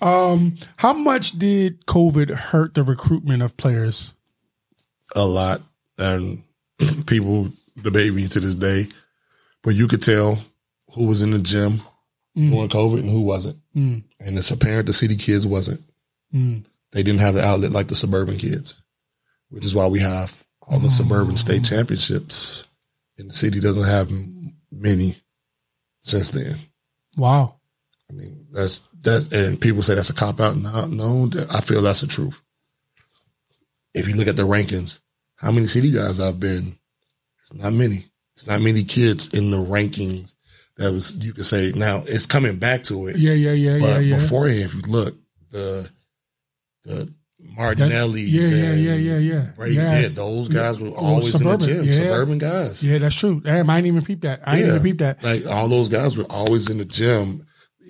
um, How much did COVID hurt the recruitment of players? a lot, and <clears throat> people debate me to this day. But you could tell who was in the gym mm. during COVID and who wasn't, mm. and it's apparent the city kids wasn't. Mm. They didn't have the outlet like the suburban kids, which is why we have all the suburban state championships, and the city doesn't have many since then. Wow. I mean, that's that's and people say that's a cop out. No, no, I feel that's the truth. If you look at the rankings, how many city guys I've been, it's not many. It's not many kids in the rankings that was you could say now it's coming back to it. Yeah, yeah, yeah, yeah, but yeah. beforehand, if you look, the the Martinellis, yeah, yeah, and yeah, yeah, yeah. Brady, yeah, those guys were always Suburban, in the gym. yeah. Suburban guys. Yeah, that's true. Damn, I didn't even peep that. I didn't even peep that. Like all those guys were always in the gym.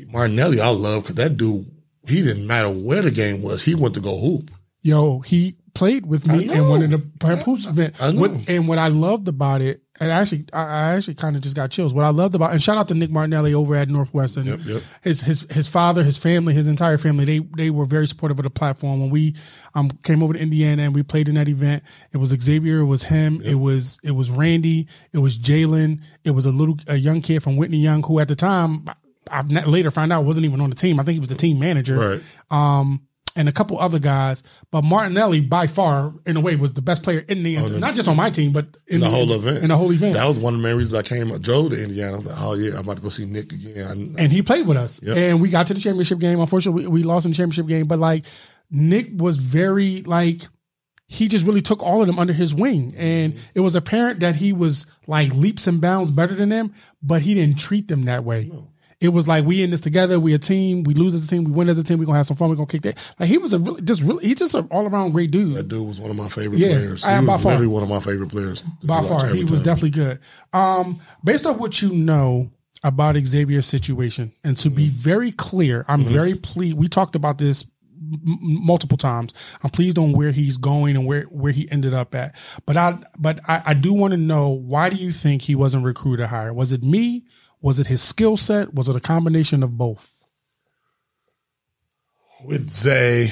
Martinelli, I love because that dude, he didn't matter where the game was. He went to go hoop. Yo, he played with me in one of the prep hoops event. What- and what I loved about it, and actually, I, I actually kind of just got chills. What I loved about, and shout out to Nick Martinelli over at Northwestern. Yep, yep. His his his father, his family, his entire family. They they were very supportive of the platform. When we um came over to Indiana and we played in that event, it was Xavier, it was him, it was it was Randy, it was Jalen, it was a little a young kid from Whitney Young who at the time. I've later found out wasn't even on the team. I think he was the team manager Right. um, and a couple other guys. But Martinelli, by far, in a way, was the best player in the not just on my team, but in, Oh, the whole event. In the whole event, That was one of the main reasons I came drove to Indiana. I was like, oh yeah, I'm about to go see Nick again. I, and he played with us. Yep. And we got to the championship game. Unfortunately, we, we lost in the championship game. But like Nick was very like he just really took all of them under his wing, and Mm-hmm. it was apparent that he was like leaps and bounds better than them, but he didn't treat them that way. It was like we in this together. We a team. We lose as a team. We win as a team. We gonna have some fun. We gonna kick that. Like he was a really just really he just an all around great dude. that dude was one of my favorite Yeah, players. I- He by was far. literally one of my favorite players. by far he was time. definitely good um based on what you know about xavier's situation and to Mm-hmm. be very clear i'm very pleased we talked about this multiple times i'm pleased on where he's going and where where he ended up at but i but i, I do want to know why do you think he wasn't recruited higher was it me was it his skill set was it a combination of both With Zay,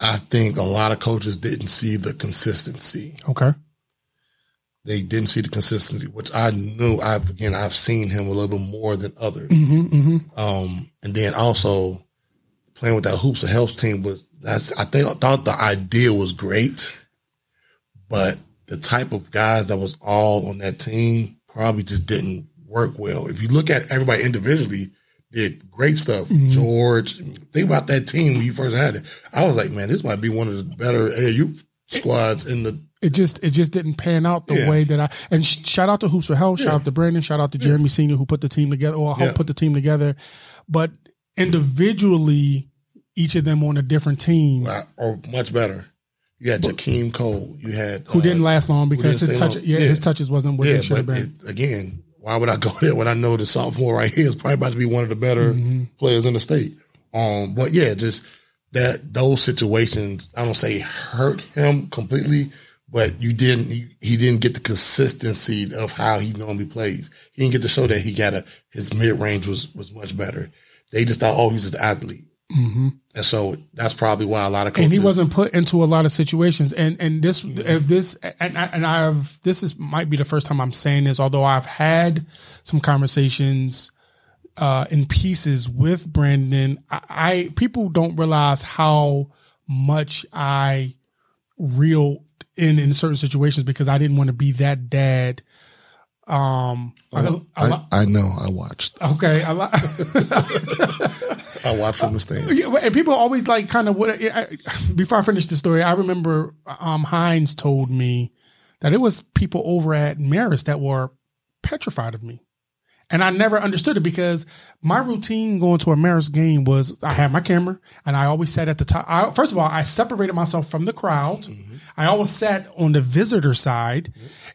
I think a lot of coaches didn't see the consistency. okay They didn't see the consistency, which I knew. I've again, I've seen him a little bit more than others. mm-hmm, mm-hmm. Um, and then also playing with that Hoops for Health team was that's I think I thought the idea was great, but the type of guys that was all on that team probably just didn't work well. If you look at everybody individually, did great stuff. George, think about that team when you first had it. I was like, man, this might be one of the better AAU squads in the it just it just didn't pan out the Yeah. way that I and sh- shout out to Hoops for Health, shout out to Brandon, shout out to Jeremy Senior who put the team together or helped Yeah. put the team together. But individually, each of them on a different team or much better. You had Jakeem Cole. You had who uh, didn't last long because his touch long. yeah, Yeah. his touches wasn't what Yeah, they should have but been. it, again, why would I go there when I know the sophomore right here is probably about to be one of the better Mm-hmm. players in the state? Um, but yeah, just that those situations, I don't say hurt him completely, but you didn't, he didn't get the consistency of how he normally plays. He didn't get to show that he got a, his mid range was, was much better. They just thought, oh, he's just an athlete. And so that's probably why a lot of coaches. and he wasn't put into a lot of situations. And and this if this and I- and I've this is might be the first time I'm saying this, although I've had some conversations uh, in pieces with Brandon. I, I people don't realize how much I reel in in certain situations because I didn't want to be that dad. Um, I, I, I, I know. I watched. okay, I, <laughs> I watched from the stands. And people always like kind of what. Before I finish the story, I remember um, Hines told me that it was people over at Marist that were petrified of me, and I never understood it because my routine going to a Marist game was I had my camera and I always sat at the top. I, first of all, I separated myself from the crowd. I always sat on the visitor side,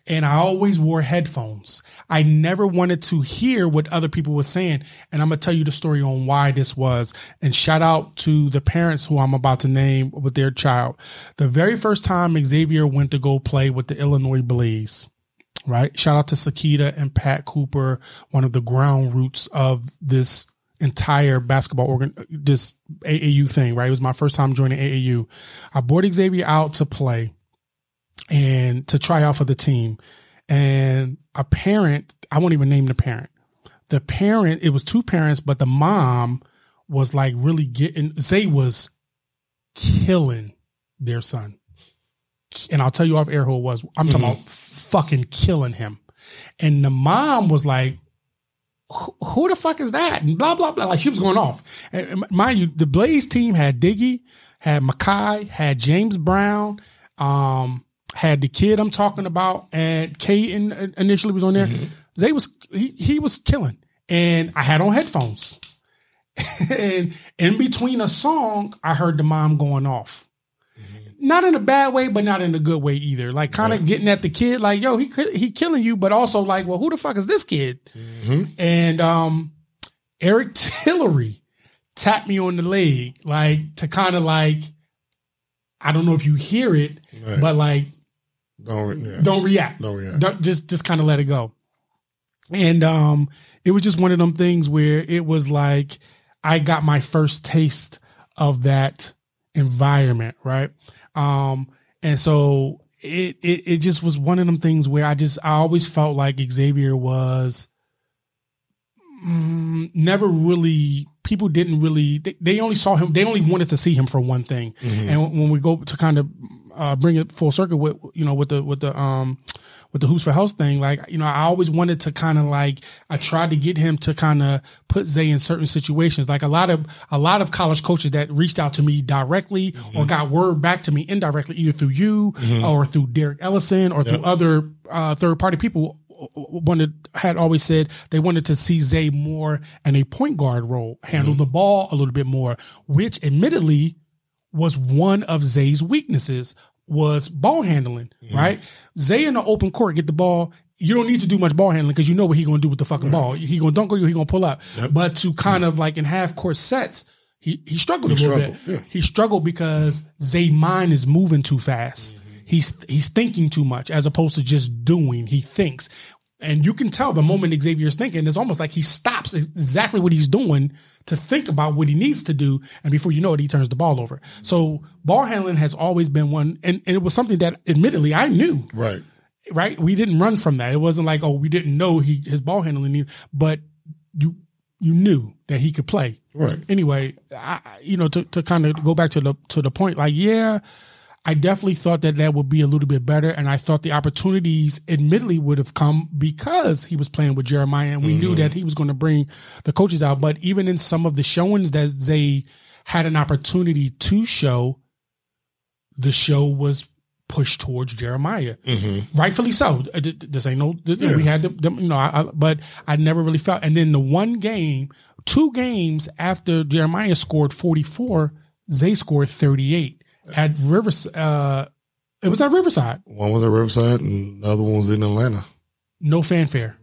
and I always wore headphones. I never wanted to hear what other people were saying. And I'm going to tell you the story on why this was. And shout out to the parents who I'm about to name with their child. The very first time Xavier went to go play with the Illinois Blaze, right? Shout out to Sakita and Pat Cooper, one of the ground roots of this entire basketball organ, this AAU thing, right? It was my first time joining AAU. I brought Xavier out to play and to try out for the team. And a parent, I won't even name the parent. The parent, it was two parents, but the mom was like really getting, Zay was killing their son. And I'll tell you off air who it was. I'm talking mm-hmm. about fucking killing him. And the mom was like, who, the fuck is that? And blah, blah, blah. Like she was going off. And mind you, the Blaze team had Diggy, had Makai, had James Brown, um, had the kid I'm talking about, and Caden initially was on there. They was he he was killing, and I had on headphones, <laughs> and in between a song, I heard the mom going off. Not in a bad way, but not in a good way either. Like kind of getting at the kid, like yo, he could- he killing you, but also like, well, who the fuck is this kid? And um, Eric <laughs> Tillery tapped me on the leg, like to kind of like, I don't know if you hear it, Right. but like Don't, yeah. don't react. Don't react. Don't- just just kind of let it go. And um it was just one of them things where it was like I got my first taste of that environment, right? Um and so it it it just was one of them things where I just I always felt like Xavier was mm, never really people didn't really they, they only saw him they only wanted to see him for one thing and when we go to kind of uh, bring it full circle with you know with the with the um with the hoops for health thing like you know i always wanted to kind of like i tried to get him to kind of put zay in certain situations. Like a lot of a lot of college coaches that reached out to me directly or mm-hmm. got word back to me indirectly either through you mm-hmm. or through derek ellison or through other uh, third party people wanted had always said they wanted to see Zay more in a point guard role, handle mm-hmm. the ball a little bit more, which admittedly was one of Zay's weaknesses was ball handling, mm-hmm. right? Zay in the open court get the ball. You don't need to do much ball handling because you know what he gonna do with the fucking ball. He gonna dunk on you, he gonna pull up. But to kind of like in half court sets, he he struggled a little struggled, bit. yeah. He struggled because Zay mind is moving too fast. Mm-hmm. He's he's thinking too much as opposed to just doing. He thinks. And you can tell the moment Xavier's thinking, it's almost like he stops exactly what he's doing to think about what he needs to do. And before you know it, he turns the ball over. So ball handling has always been one. And, and it was something that admittedly I knew Right. right? We didn't run from that. It wasn't like, oh, we didn't know he his ball handling, needed, but you you knew that he could play. Right. Anyway, I, I- you know, to, to kind of go back to the to the point, like, yeah, I definitely thought that that would be a little bit better, and I thought the opportunities, admittedly, would have come because he was playing with Jeremiah, and we knew that he was going to bring the coaches out. But even in some of the showings that they had an opportunity to show, the show was pushed towards Jeremiah. Rightfully so. Uh, th- th- This ain't no. th- We had the, the- you know, I, I, but I never really felt. And then the one game, two games after Jeremiah scored forty four, they scored thirty eight at Rivers. Uh, it was at Riverside. One was at Riverside, and the other one was in Atlanta. No fanfare.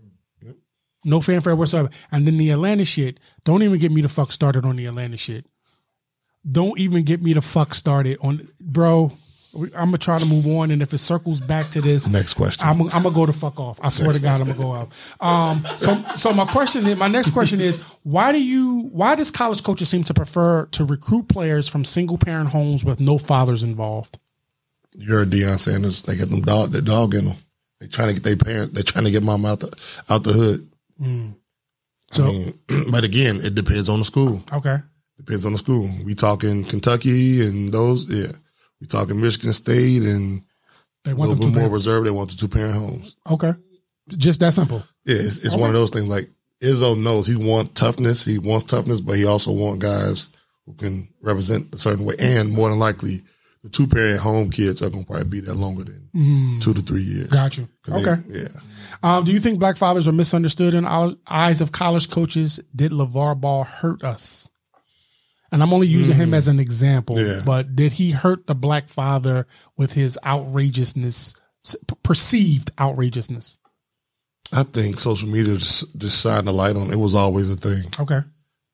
No fanfare whatsoever. And then the Atlanta shit, don't even get me the fuck started on the Atlanta shit. Don't even get me the fuck started on, bro. I'm gonna try to move on, and if it circles back to this, Next question. I'm, I'm gonna go the fuck off. I swear to God, I'm gonna go out. Um, so, so my question is, my next question is, why do you, why does college coaches seem to prefer to recruit players from single parent homes with no fathers involved? You're a Deion Sanders. They got them dog, the dog in them. They trying to get their parent. They're trying to get mom out the out the hood. So, I mean, <clears throat> but again, it depends on the school. okay, Depends on the school. We talking Kentucky and those, yeah. We talking Michigan State and they want a little bit more reserved. They want the two parent homes. okay, just that simple. Yeah, it's, it's one of those things. Like Izzo knows he wants toughness. He wants toughness, but he also want guys who can represent a certain way. And more than likely, the two parent home kids are gonna probably be there longer than two to three years. Got you. 'Cause they- Okay. yeah. Um, do you think black fathers are misunderstood in our eyes of college coaches? Did LeVar Ball hurt us? And I'm only using him mm-hmm. as an example, Yeah. but did he hurt the black father with his outrageousness, perceived outrageousness? I think social media just, just shined a light on it. Was always a thing. Okay.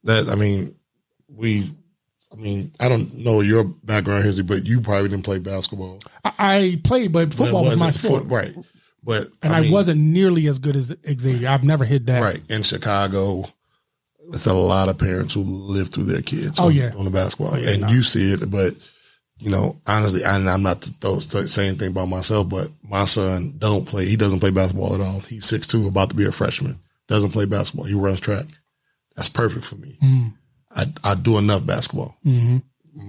That I mean, we. I mean, I don't know your background history, but you probably didn't play basketball. I, I played, but But football was my sport. foot- right? But And I, mean, wasn't nearly as good as Xavier. I've never hit that. right in Chicago. There's a lot of parents who live through their kids. Oh, on, yeah. on the basketball, yeah, and no. you see it. But you know, honestly, and I'm not to saying anything about myself, but my son don't play. He doesn't play basketball at all. He's six two, about to be a freshman. Doesn't play basketball. He runs track. That's perfect for me. Mm. I I do enough basketball. Mm-hmm.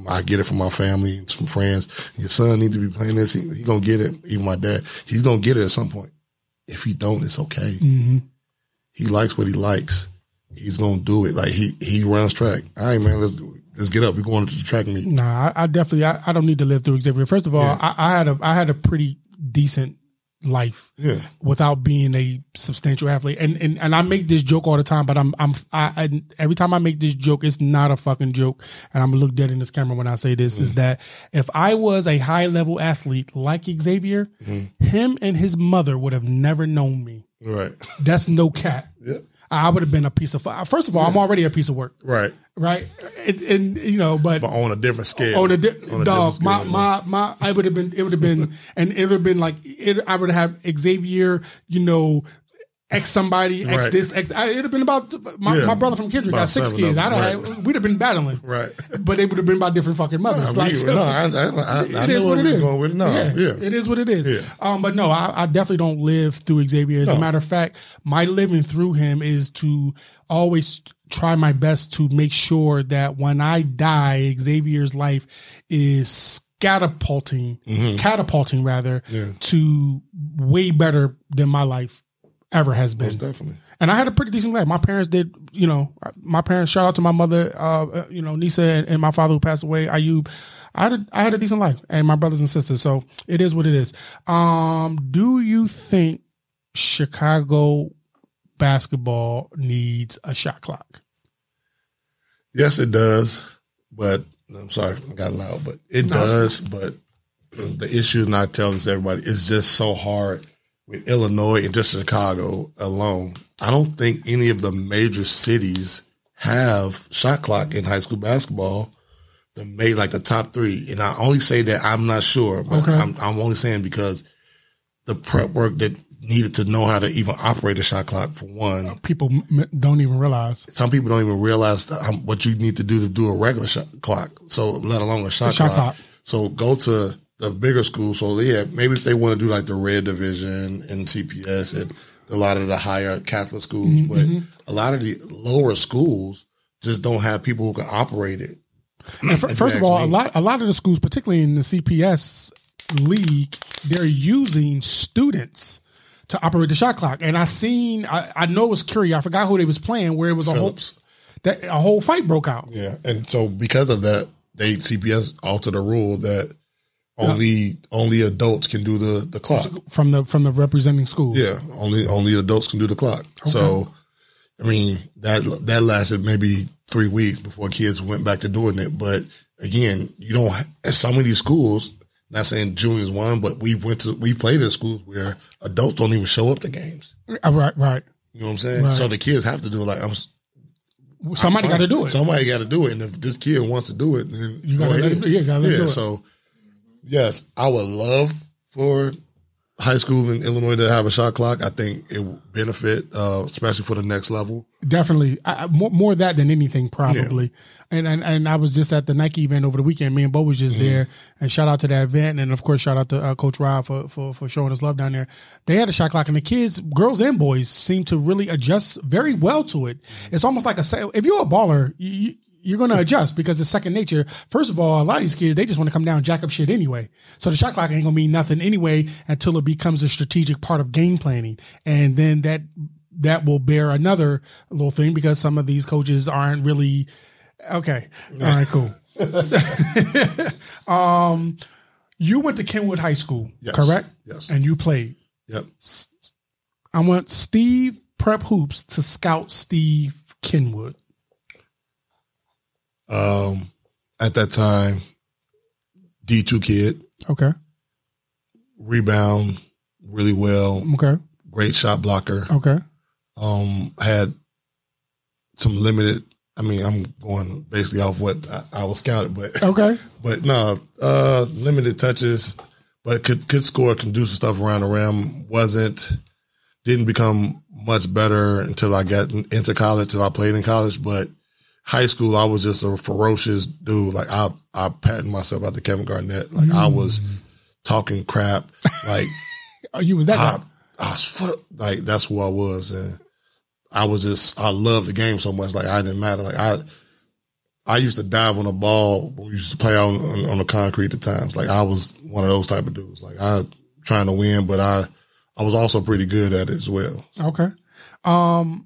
I get it from my family and some friends. Your son need to be playing this. He, he gonna get it. Even my dad, he's gonna get it at some point. If he don't, it's okay. Mm-hmm. He likes what he likes. He's gonna do it. Like he he runs track. All right, man. Let's let's get up. We're going to the track meet. Nah, I, I definitely I, I don't need to live through Xavier. First of all, I, I had a I had a pretty decent life Yeah, without being a substantial athlete. And and and I make this joke all the time, but I'm I'm I, I every time I make this joke, it's not a fucking joke. And I'm gonna look dead in this camera when I say this: is mm. that if I was a high level athlete like Xavier, mm-hmm. him and his mother would have never known me. right. That's no cat. <laughs> Yep. I would have been a piece of. First of all, I'm already a piece of work, Right. right? And, and you know, but But on a different scale. Oh, the di- On a dog, different my, scale, my, my, I would have been, it would have been, and it would have been like, it, I would have Xavier, you know, X somebody, X Right. this, X, I, it'd have been about, my, Yeah. my brother from Kendrick About got six kids. I'd have, right. we'd have been battling. Right. But they would have been by different fucking mothers. I, like, no, I, I, I, I it know what it is. going with it. No, yeah. It is what it is. Yeah. Um, but no, I, I definitely don't live through Xavier. As a matter of fact, my living through him is to always try my best to make sure that when I die, Xavier's life is catapulting, catapulting rather, Mm-hmm. Yeah. to way better than my life ever has been. Most definitely. And I had a pretty decent life. My parents did, you know, my parents, shout out to my mother, uh, uh, you know, Nisa and, and my father who passed away, Ayub. I had a, I had a decent life and my brothers and sisters. So it is what it is. Um, do you think Chicago basketball needs a shot clock? Yes, it does. But I'm sorry, I got loud, but it No. does. But the issue is not telling this to everybody. It's just so hard with Illinois and just Chicago alone. I don't think any of the major cities have shot clock in high school basketball. The made like the top three, and I only say that I'm not sure, but Okay. I'm, I'm only saying because the prep work that needed to know how to even operate a shot clock for one uh, People m- m- don't even realize some people don't even realize how, um, what you need to do to do a regular shot clock. So let alone a shot, shot clock. clock. So go to the bigger schools. So yeah, maybe if they want to do like the red division and CPS and a lot of the higher Catholic schools, Mm-hmm, but a lot of the lower schools just don't have people who can operate it. And If first of all, a lot a lot of the schools, particularly in the CPS league, they're using students to operate the shot clock. And I seen, I, I know it was Curie. I forgot who they was playing. Where it was a Phillips. whole that a whole fight broke out. Yeah, and so because of that, they CPS altered a rule that only only adults can do the the clock. from the from the representing school. Yeah, only only adults can do the clock. So, I mean that that lasted maybe three weeks before kids went back to doing it. But again, you don't. At some of these schools, not saying juniors one, but we went to we played in schools where adults don't even show up to games. Uh, Right, right. You know what I'm saying? Right. So the kids have to do it. Like I'm. Somebody got to do it. Somebody got to do it, and if this kid wants to do it, then You go gotta let ahead. him- yeah, gotta let him do it. So, yes, I would love for high school in Illinois to have a shot clock. I think it would benefit, uh, especially for the next level. Definitely, I, more, more that than anything, probably. And, and and I was just at the Nike event over the weekend. Me and Bo was just Mm-hmm. there, and shout out to that event, and of course shout out to uh, Coach Rob for, for for showing us love down there. They had a shot clock, and the kids, girls and boys, seem to really adjust very well to it. It's almost like a if you're a baller, you, you- you're going to adjust because it's second nature. First of all, a lot of these kids they just want to come down and jack up shit anyway. So the shot clock ain't going to mean nothing anyway until it becomes a strategic part of game planning, and then that that will bear another little thing because some of these coaches aren't really okay. All right, cool. <laughs> <laughs> um, you went to Kenwood High School, Yes. correct? Yes. And you played. Yep. I want Steve Prep Hoops to scout Steve Kenwood. Um, at that time, D two kid Okay. rebound really well, Okay. great shot blocker. Okay. Um, had some limited. I mean, I'm going basically off what I, I was scouted, but <laughs> Okay. but no, uh, limited touches, but could could score, can do some stuff around the rim. Wasn't didn't become much better until I got into college, till I played in college. But high school, I was just a ferocious dude. Like I I patted myself out after Kevin Garnett. Like I was talking crap. Like <laughs> Oh, you was that I, guy. I was like that's who I was, and I was just I loved the game so much. Like I didn't matter. Like I I used to dive on the ball. We used to play on, on on the concrete at times. Like I was one of those type of dudes. Like I trying to win, but I I was also pretty good at it as well. Okay. Um,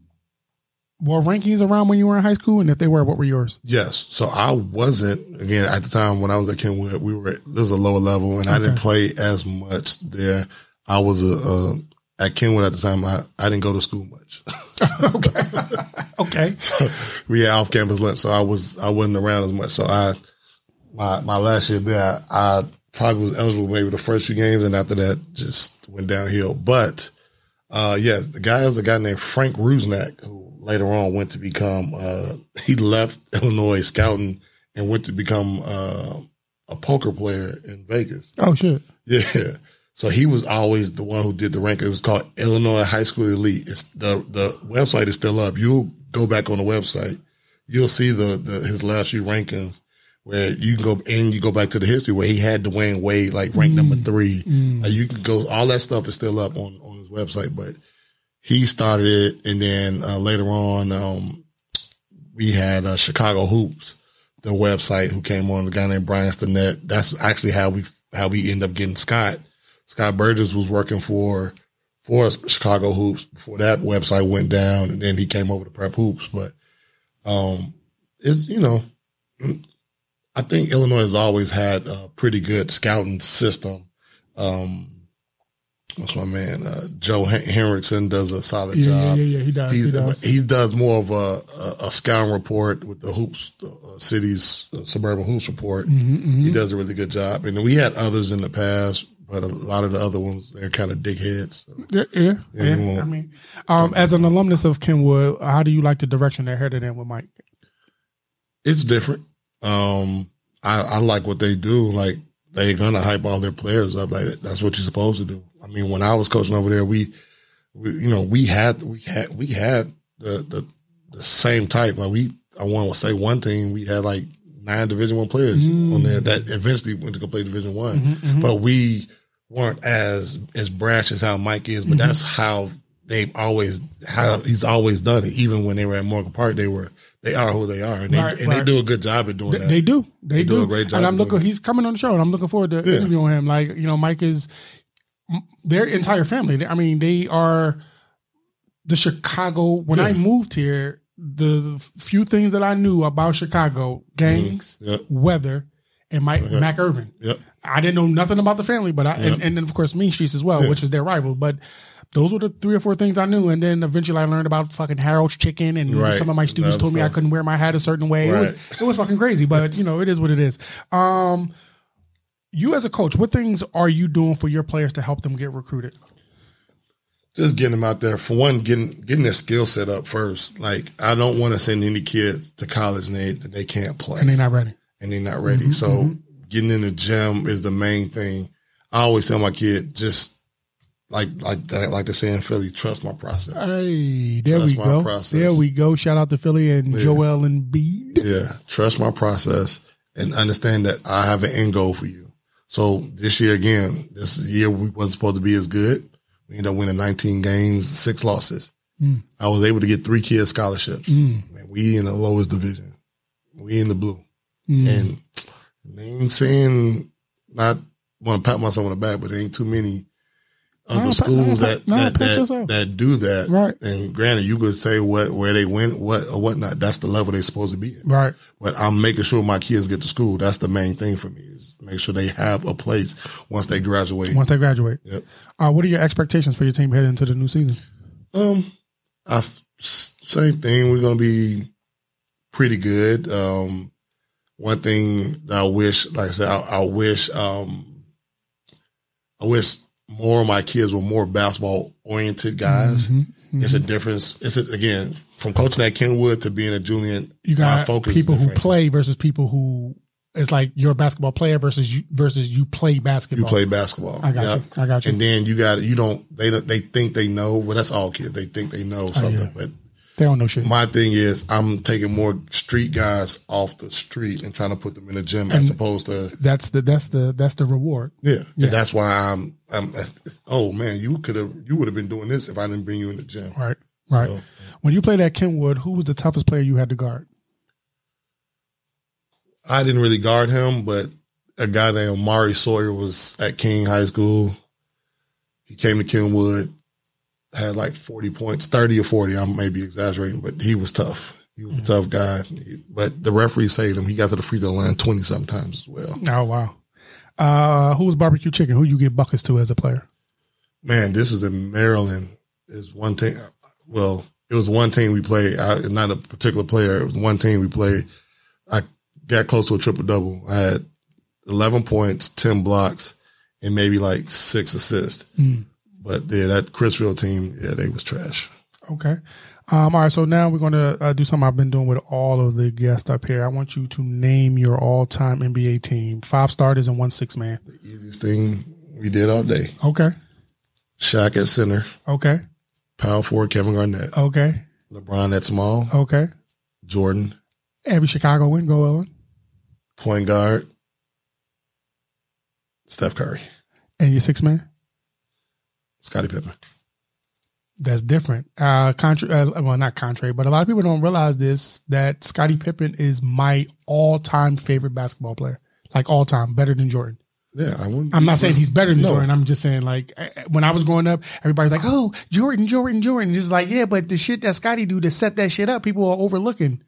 were rankings around when you were in high school? And if they were, what were yours? Yes. So I wasn't again at the time when I was at Kenwood. We were there was a lower level, and I didn't play as much there. I was a, uh at Kenwood at the time. I, I didn't go to school much. <laughs> Okay. <laughs> So we had off campus lunch, so I was I wasn't around as much. So I my my last year there, I probably was eligible maybe the first few games, and after that just went downhill. But uh, yeah, the guy was a guy named Frank Rusnak, who later on went to become uh, he left Illinois scouting and went to become uh, a poker player in Vegas. Oh shit. Yeah. So he was always the one who did the ranking. It was called Illinois High School Elite. It's the the website is still up. You'll go back on the website. You'll see the, the his last few rankings where you can go and you go back to the history where he had Dwyane Wade like ranked number three. Like you can go all that stuff is still up on, on his website, but he started it and then uh, later on um, we had uh, Chicago Hoops, the website who came on, A guy named Brian Stinnett. That's actually how we how we end up getting Scott. Scott Burgess was working for for Chicago Hoops before that website went down, and then he came over to Prep Hoops. But um, it's you know, I think Illinois has always had a pretty good scouting system. Um, what's my man uh, Joe Hen- Henricksen does a solid Yeah, job. yeah, yeah, yeah. He does. He He's, does. he does more of a, a, a scouting report with the hoops, the uh, city's uh, suburban hoops report. Mm-hmm, He does a really good job. And we had others in the past, but a lot of the other ones, they're kind of dickheads. So, Yeah, yeah, Yeah, yeah. we won't- I mean, um, as an alumnus of Kenwood, how do you like the direction they're headed in with Mike? it's different. Um, I, I like what they do. Like they're gonna hype all their players up. Like that's what you're supposed to do. I mean, when I was coaching over there, we, we you know, we had we had we had the the, the same type. Like we, I want to say one team, we had like nine Division One players on there mm. that eventually went to go play Division One, mm-hmm, mm-hmm. but we weren't as as brash as how Mike is. But mm-hmm. that's how they've always how he's always done it. Even when they were at Morgan Park, they were they are who they are, and they Right, and right. they do a good job at doing They, that. they do. They, They do. do a great job And I'm looking. He's coming on the show, and I'm looking forward to Yeah. interviewing him. Like you know, Mike is their entire family. I mean, they are the Chicago. When I moved here, the few things that I knew about Chicago: gangs, mm-hmm. Yeah. weather, and Mike Mac Irvin. Yep. I didn't know nothing about the family, but I and, and then of course Mean Streets as well, which is their rival. But those were the three or four things I knew, and then eventually I learned about fucking Harold's Chicken, and Right. some of my students told me I couldn't wear my hat a certain way. It was it was fucking crazy, but you know it is what it is. Um, you as a coach, what things are you doing for your players to help them get recruited? just getting them out there for one, getting getting their skill set up first. Like I don't want to send any kids to college and they they can't play And they're not ready. and they're not ready. so getting in the gym is the main thing. I always tell my kid just like like that, like they say in Philly, trust my process. Hey, there Trust we my go. process. There we go. Shout out to Philly and Joel Embiid. Yeah, trust my process and understand that I have an end goal for you. So this year again, this year we wasn't supposed to be as good. We ended up winning 19 games, six losses. Mm. I was able to get three kids scholarships. Mm. Man, we in the lowest division. We in the blue. Mm. And they ain't saying not want to pat myself on the back, but there ain't too many other No, pat- schools no, that no, that that, that do that. Right. And granted, you could say what where they went, what or whatnot. That's the level they're supposed to be in. Right. But I'm making sure my kids get to school. That's the main thing for me is make sure they have a place once they graduate. Once they graduate. Yep. Uh, what are your expectations for your team heading into the new season? Um, I f- same thing. We're gonna be pretty good. Um, one thing that I wish, like I said, I, I wish, um, I wish more of my kids were more basketball oriented guys. Mm-hmm. It's a difference. It's a, again from coaching at Kenwood to being a Julian. You got focus people who play versus people who it's like you're a basketball player versus you versus you play basketball. You play basketball. I got Yep. you. I got you. And then you got you don't they they think they know. Well, that's all kids. They think they know something. Oh, yeah. But they don't know shit. my thing is, I'm taking more street guys off the street and trying to put them in the gym as opposed to that's the that's the that's the reward. yeah. And that's why I'm I'm. Oh man, you could have you would have been doing this if I didn't bring you in the gym. Right. Right. So- When you played at Kenwood, who was the toughest player you had to guard? I didn't really guard him, but a guy named Mari Sawyer was at King High School. He came to Kenwood, had like 40 points, 30 or 40. I may be exaggerating, but he was tough. He was a tough guy. But the referee saved him. He got to the free throw line 20 sometimes as well. Oh wow. Uh, who was barbecue chicken? Who you get buckets to as a player? Man, this is in Maryland. Is one team. Well, it was one team we played. I, not a particular player. It was one team we played. I got close to a triple double. I had 11 points, 10 blocks, and maybe like six assists. But yeah, that Crisfield team, yeah, they was trash. Okay. Um, all right. So now we're going to uh, do something I've been doing with all of the guests up here. I want you to name your all-time NBA team. Five starters and one six man. The easiest thing we did all day. Okay. Shaq at center, Okay. power forward Kevin Garnett, Okay. LeBron at small, Okay. Jordan Every Chicago win. Go Ellen. point guard, Steph Curry, And your six man. Scottie Pippen. That's different. Uh, contra- uh, well, not contrary, but a lot of people don't realize this that Scottie Pippen is my all-time favorite basketball player, like all time, better than Jordan. Yeah, I wouldn't. I'm not saying he's better than No. Jordan. I'm just saying like eh, eh, when I was growing up, everybody's like, "Oh, Jordan, Jordan, Jordan." Just like, yeah, but the shit that Scottie do to set that shit up, people are overlooking.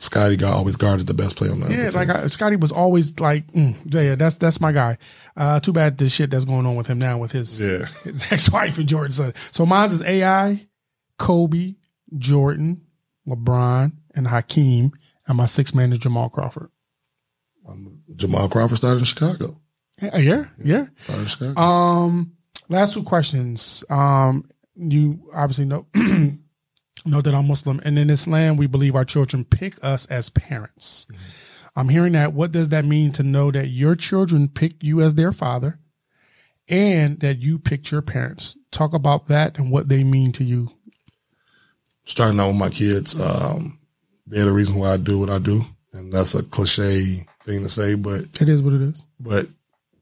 Scottie got always guarded the best player on the Yeah, like. I, Scottie was always like, mm, yeah, yeah, that's that's my guy. Uh, too bad the shit that's going on with him now with his Yeah. his <laughs> ex wife and Jordan's son. So mine's is AI, Kobe, Jordan, LeBron, and Hakeem, and my sixth man is Jamal Crawford. Um, Jamal Crawford started in Chicago. Yeah, yeah, yeah. Started in Chicago. Um, last two questions. Um, you obviously know <clears throat> know that I'm Muslim, and in Islam, we believe our children pick us as parents. I'm hearing that. What does that mean to know that your children pick you as their father, and that you picked your parents? Talk about that and what they mean to you. Starting out with my kids, um, they're the reason why I do what I do, and that's a cliche thing to say, but It is what it is. but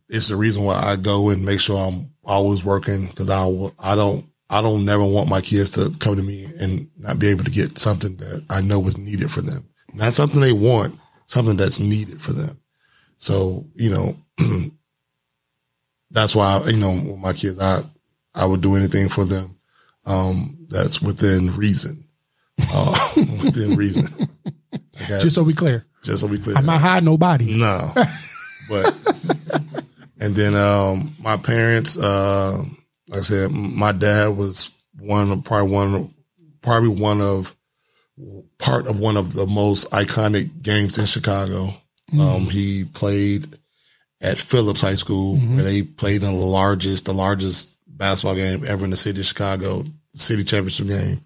it's the reason why I go and make sure I'm always working because I I don't I don't never want my kids to come to me and not be able to get something that I know is needed for them. Not something they want, something that's needed for them. So you know, <clears throat> that's why you know with my kids I I would do anything for them um, that's within reason. Uh, <laughs> within reason. Got- Just so we clear, just so we clear. I'm not hiding nobody. no, but and then um, my parents, uh, like I said, my dad was one of probably one of, probably one of part of one of the most iconic games in Chicago. Mm-hmm. Um, he played at Phillips High School, mm-hmm. where they played in the largest, the largest basketball game ever in the city of Chicago, city championship game.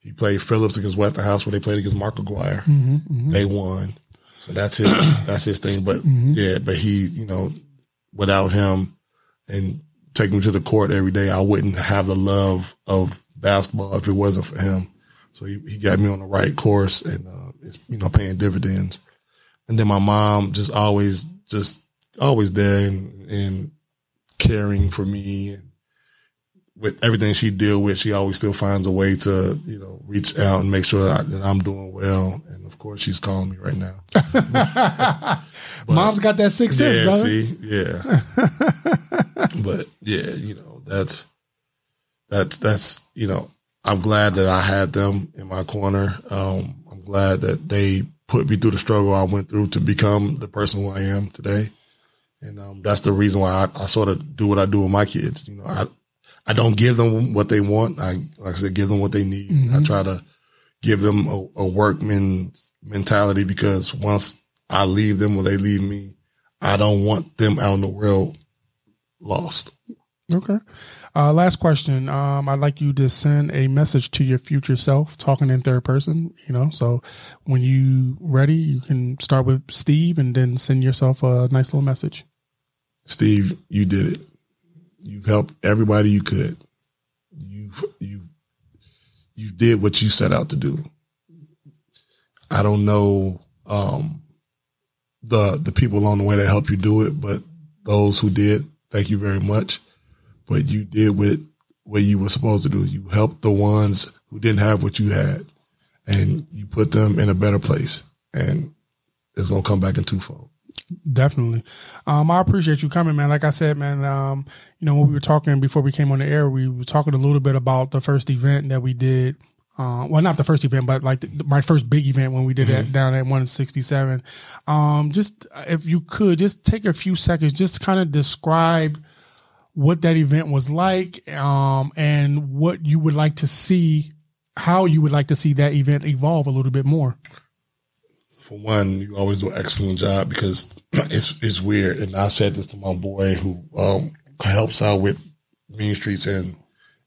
He played Phillips against Westinghouse where they played against Mark Aguirre. Mm-hmm, mm-hmm. They won. So that's his <clears throat> that's his thing. But mm-hmm. yeah, but he, you know, without him and taking me to the court every day, I wouldn't have the love of basketball if it wasn't for him. So he, he got me on the right course and uh, it's you know paying dividends. And then my mom just always just always there and, and caring for me and with everything she deal with, she always still finds a way to, you know, reach out and make sure that, I, am doing well. And of course, she's calling me right now. but, <laughs> Mom's got that six yeah, brother. See, yeah. <laughs> but yeah, you know, that's that's that's you know, I'm glad that I had them in my corner. Um, I'm glad that they put me through the struggle I went through to become the person who I am today. And um, that's the reason why I, I, sort of do what I do with my kids. You know, I I don't give them what they want. I, like I said, give them what they need. Mm-hmm. I try to give them a, a workman mentality because once I leave them or they leave me, I don't want them out in the world lost. Okay. Uh, last question. Um, I'd like you to send a message to your future self, talking in third person. You know, so when you ready, you can start with Steve and then send yourself a nice little message. Steve, you did it. You've helped everybody you could. You've you you did what you set out to do. I don't know um, the the people along the way that helped you do it, but those who did, thank you very much. But you did what what you were supposed to do. You helped the ones who didn't have what you had, and you put them in a better place, and it's gonna come back in twofold. Definitely. Um, I appreciate you coming, man. Like I said, man, um, you know, when we were talking before we came on the air, we were talking a little bit about the first event that we did. Uh, well, not the first event, but like the, my first big event when we did mm-hmm. down at 167. Um, just if you could just take a few seconds, just kind of describe what that event was like, um, and what you would like to see, how you would like to see that event evolve a little bit more for one, you always do an excellent job because <clears throat> it's it's weird. And I said this to my boy who um, helps out with Mean Streets and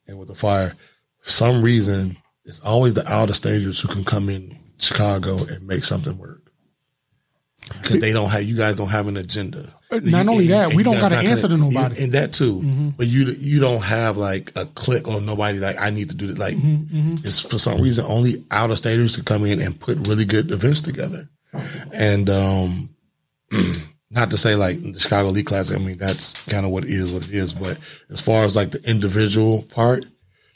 and with the fire. For some reason, it's always the out of staters who can come in Chicago and make something work because they don't have you guys don't have an agenda. Not you, only and, that, and we don't got to answer to nobody, you, and that too. Mm-hmm. But you you don't have like a click or nobody like I need to do it. Like mm-hmm, mm-hmm. it's for some reason only out of staters can come in and put really good events together. And um, <clears throat> not to say like the Chicago League Classic. I mean that's kind of what it is, what it is. But as far as like the individual part,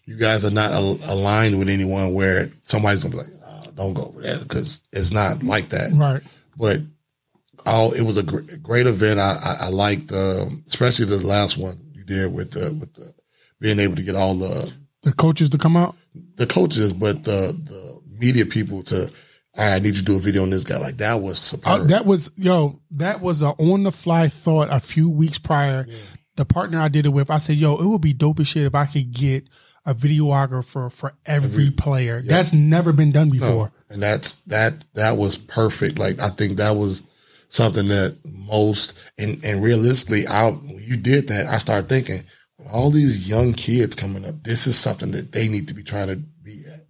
you guys are not al- aligned with anyone where somebody's gonna be like, oh, "Don't go over there," because it's not like that. Right. But oh, it was a great, great event. I, I, I liked, um, especially the last one you did with the, with the, being able to get all the, the coaches to come out, the coaches, but the, the media people to, I need you to do a video on this guy. Like that was superb. Uh, that was, yo, that was a on the fly thought a few weeks prior. Yeah. The partner I did it with, I said, yo, it would be dope as shit if I could get a videographer for every, every player. That's never been done before. No. And that's, that, that was perfect. Like I think that was, something that most and and realistically, I when you did that. I started thinking, with all these young kids coming up, this is something that they need to be trying to be at.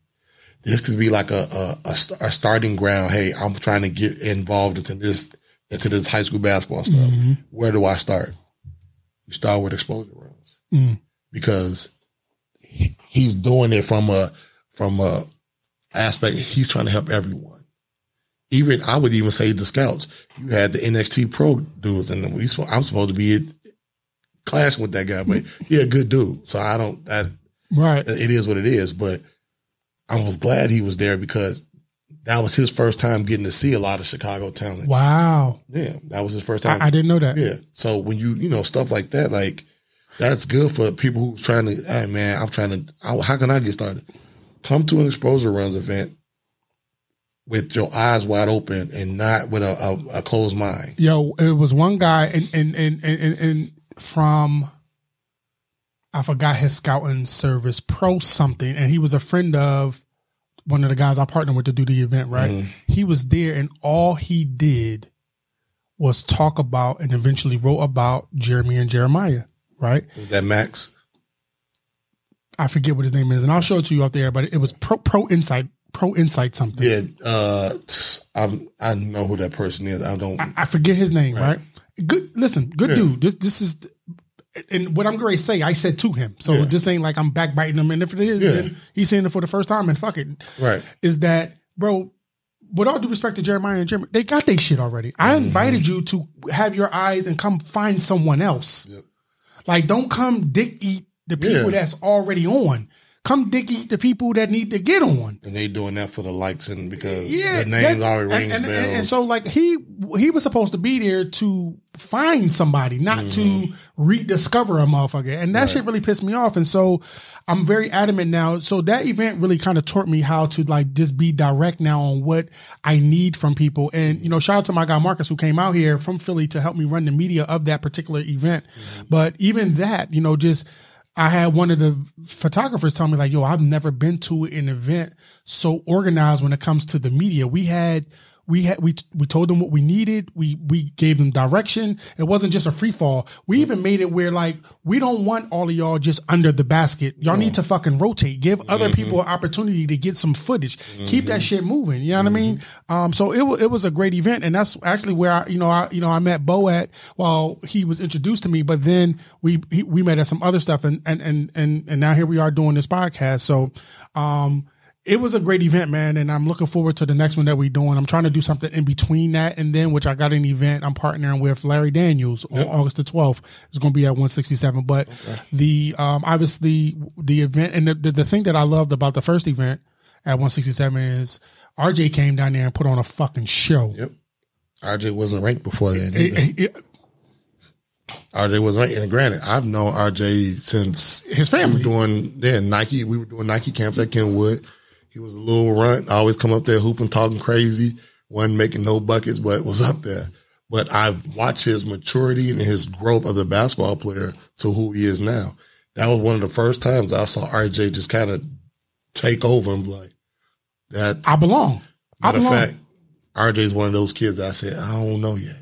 This could be like a a, a, a starting ground. Hey, I'm trying to get involved into this into this high school basketball stuff. Mm-hmm. Where do I start? You start with Xposure Runs mm. because he, he's doing it from a from a aspect. He's trying to help everyone even I would even say the scouts. You had the NXT pro dudes, and we, I'm supposed to be clashing with that guy, but he a good dude. So I don't that right. It is what it is, but I was glad he was there because that was his first time getting to see a lot of Chicago talent. Wow. Yeah, that was his first time. I, I didn't know that. Yeah. So when you you know stuff like that, like that's good for people who's trying to. Hey man, I'm trying to. how can I get started? Come to an Xposure Runs event with your eyes wide open and not with a, a, a closed mind. Yo, it was one guy and and and and, and from I forgot his scouting service, pro something, and he was a friend of one of the guys I partnered with to do the event, right? Mm-hmm. He was there and all he did was talk about and eventually wrote about Jeremy and Jeremiah, right? Was that Max? I forget what his name is, and I'll show it to you out there, but it was pro pro insight, pro insight something. Yeah, uh, I'm, I know who that person is. I don't. I forget his name, right? Good. Listen, good Yeah. dude. This this is, and what I'm going to say, I said to him. So Yeah. this ain't like I'm backbiting him. And if it is, Yeah. then he's saying it for the first time. And fuck it, right. is that bro? With all due respect to Jeremiah and Jeremy, they got their shit already. I Mm-hmm. invited you to have your eyes and come find someone else. Yep. Like, don't come dick eat the people Yeah. that's already on. Come eat the people that need to get on. And they doing that for the likes and because Yeah, the name that- already rings and, and, bells. and, so like he he was supposed to be there to find somebody, not Mm-hmm. to rediscover a motherfucker, and that shit really pissed me off. And so I'm very adamant now. So that event really kind of taught me how to like just be direct now on what I need from people. And you know, shout out to my guy Marcus who came out here from Philly to help me run the media of that particular event. Mm-hmm. But even that, you know, just I had one of the photographers tell me like, "Yo, I've never been to an event so organized when it comes to the media. We had." We had we we told them what we needed. We we gave them direction. It wasn't just a free fall. We even made it where like we don't want all of y'all just under the basket. Y'all need to fucking rotate. Give other people an opportunity to get some footage. Keep that shit moving. You know what I mean? Um. So it it was a great event, and that's actually where I you know I you know I met Bo at while he was introduced to me. But then we he, we met at some other stuff, and and and and and now here we are doing this podcast. So, um it was a great event, man, and I'm looking forward to the next one that we're doing. I'm trying to do something in between that and then, which I got an event I'm partnering with Larry Daniels on August the 12th. It's going to be at 167. But the um, obviously the event and the, the the thing that I loved about the first event at 167 is RJ came down there and put on a fucking show. yep. RJ wasn't ranked before then. It- it- it- RJ was ranked, and granted, I've known RJ since His family. were doing yeah Nike. We were doing Nike camps at Kenwood. He was a little runt, always come up there hooping, talking crazy, wasn't making no buckets, but was up there. But I've watched his maturity and his growth of the basketball player to who he is now. That was one of the first times I saw RJ just kind of take over and be like, that. I belong. I Matter of belong. fact, RJ is one of those kids that I said, I don't know yet.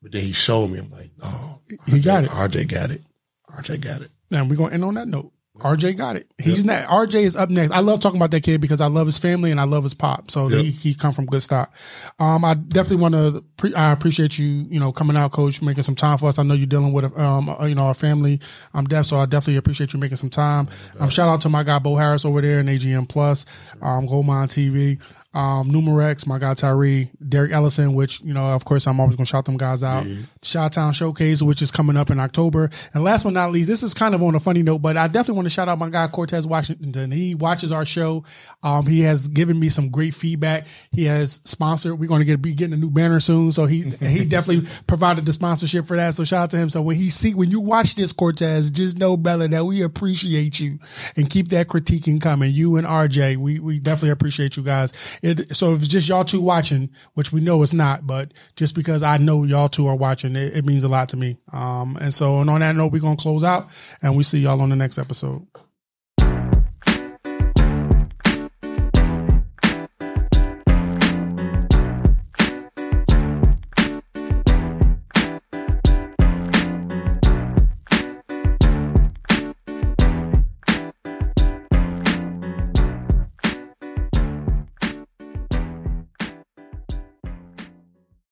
But then he showed me, I'm like, oh, He got it. RJ got it. RJ got it. And we're gonna end on that note. RJ got it. He's not. RJ is up next. I love talking about that kid because I love his family and I love his pop. So Yep. he he come from good stock. Um, I definitely want to. Pre- I appreciate you. You know, coming out, coach, making some time for us. I know you're dealing with um, uh, you know, our family. I'm deaf, so I definitely appreciate you making some time. Um, shout out to my guy Bo Harris over there in AGM Plus, um, Goldmine TV. Um, Numerex, my guy Tyree, Derek Ellison, which, you know, of course, I'm always going to shout them guys out. Shot Town Showcase, which is coming up in October. And last but not least, this is kind of on a funny note, but I definitely want to shout out my guy Cortez Washington. He watches our show. Um, he has given me some great feedback. He has sponsored. We're going to get be getting a new banner soon. So he <laughs> he definitely provided the sponsorship for that. So shout out to him. So when he see when you watch this Cortez, just know Bella that we appreciate you and keep that critiquing coming. You and RJ, we we definitely appreciate you guys. It, so if it's just y'all two watching, which we know it's not, but just because I know y'all two are watching, it, it means a lot to me. Um, and so and on that note, we're gonna close out and we see y'all on the next episode.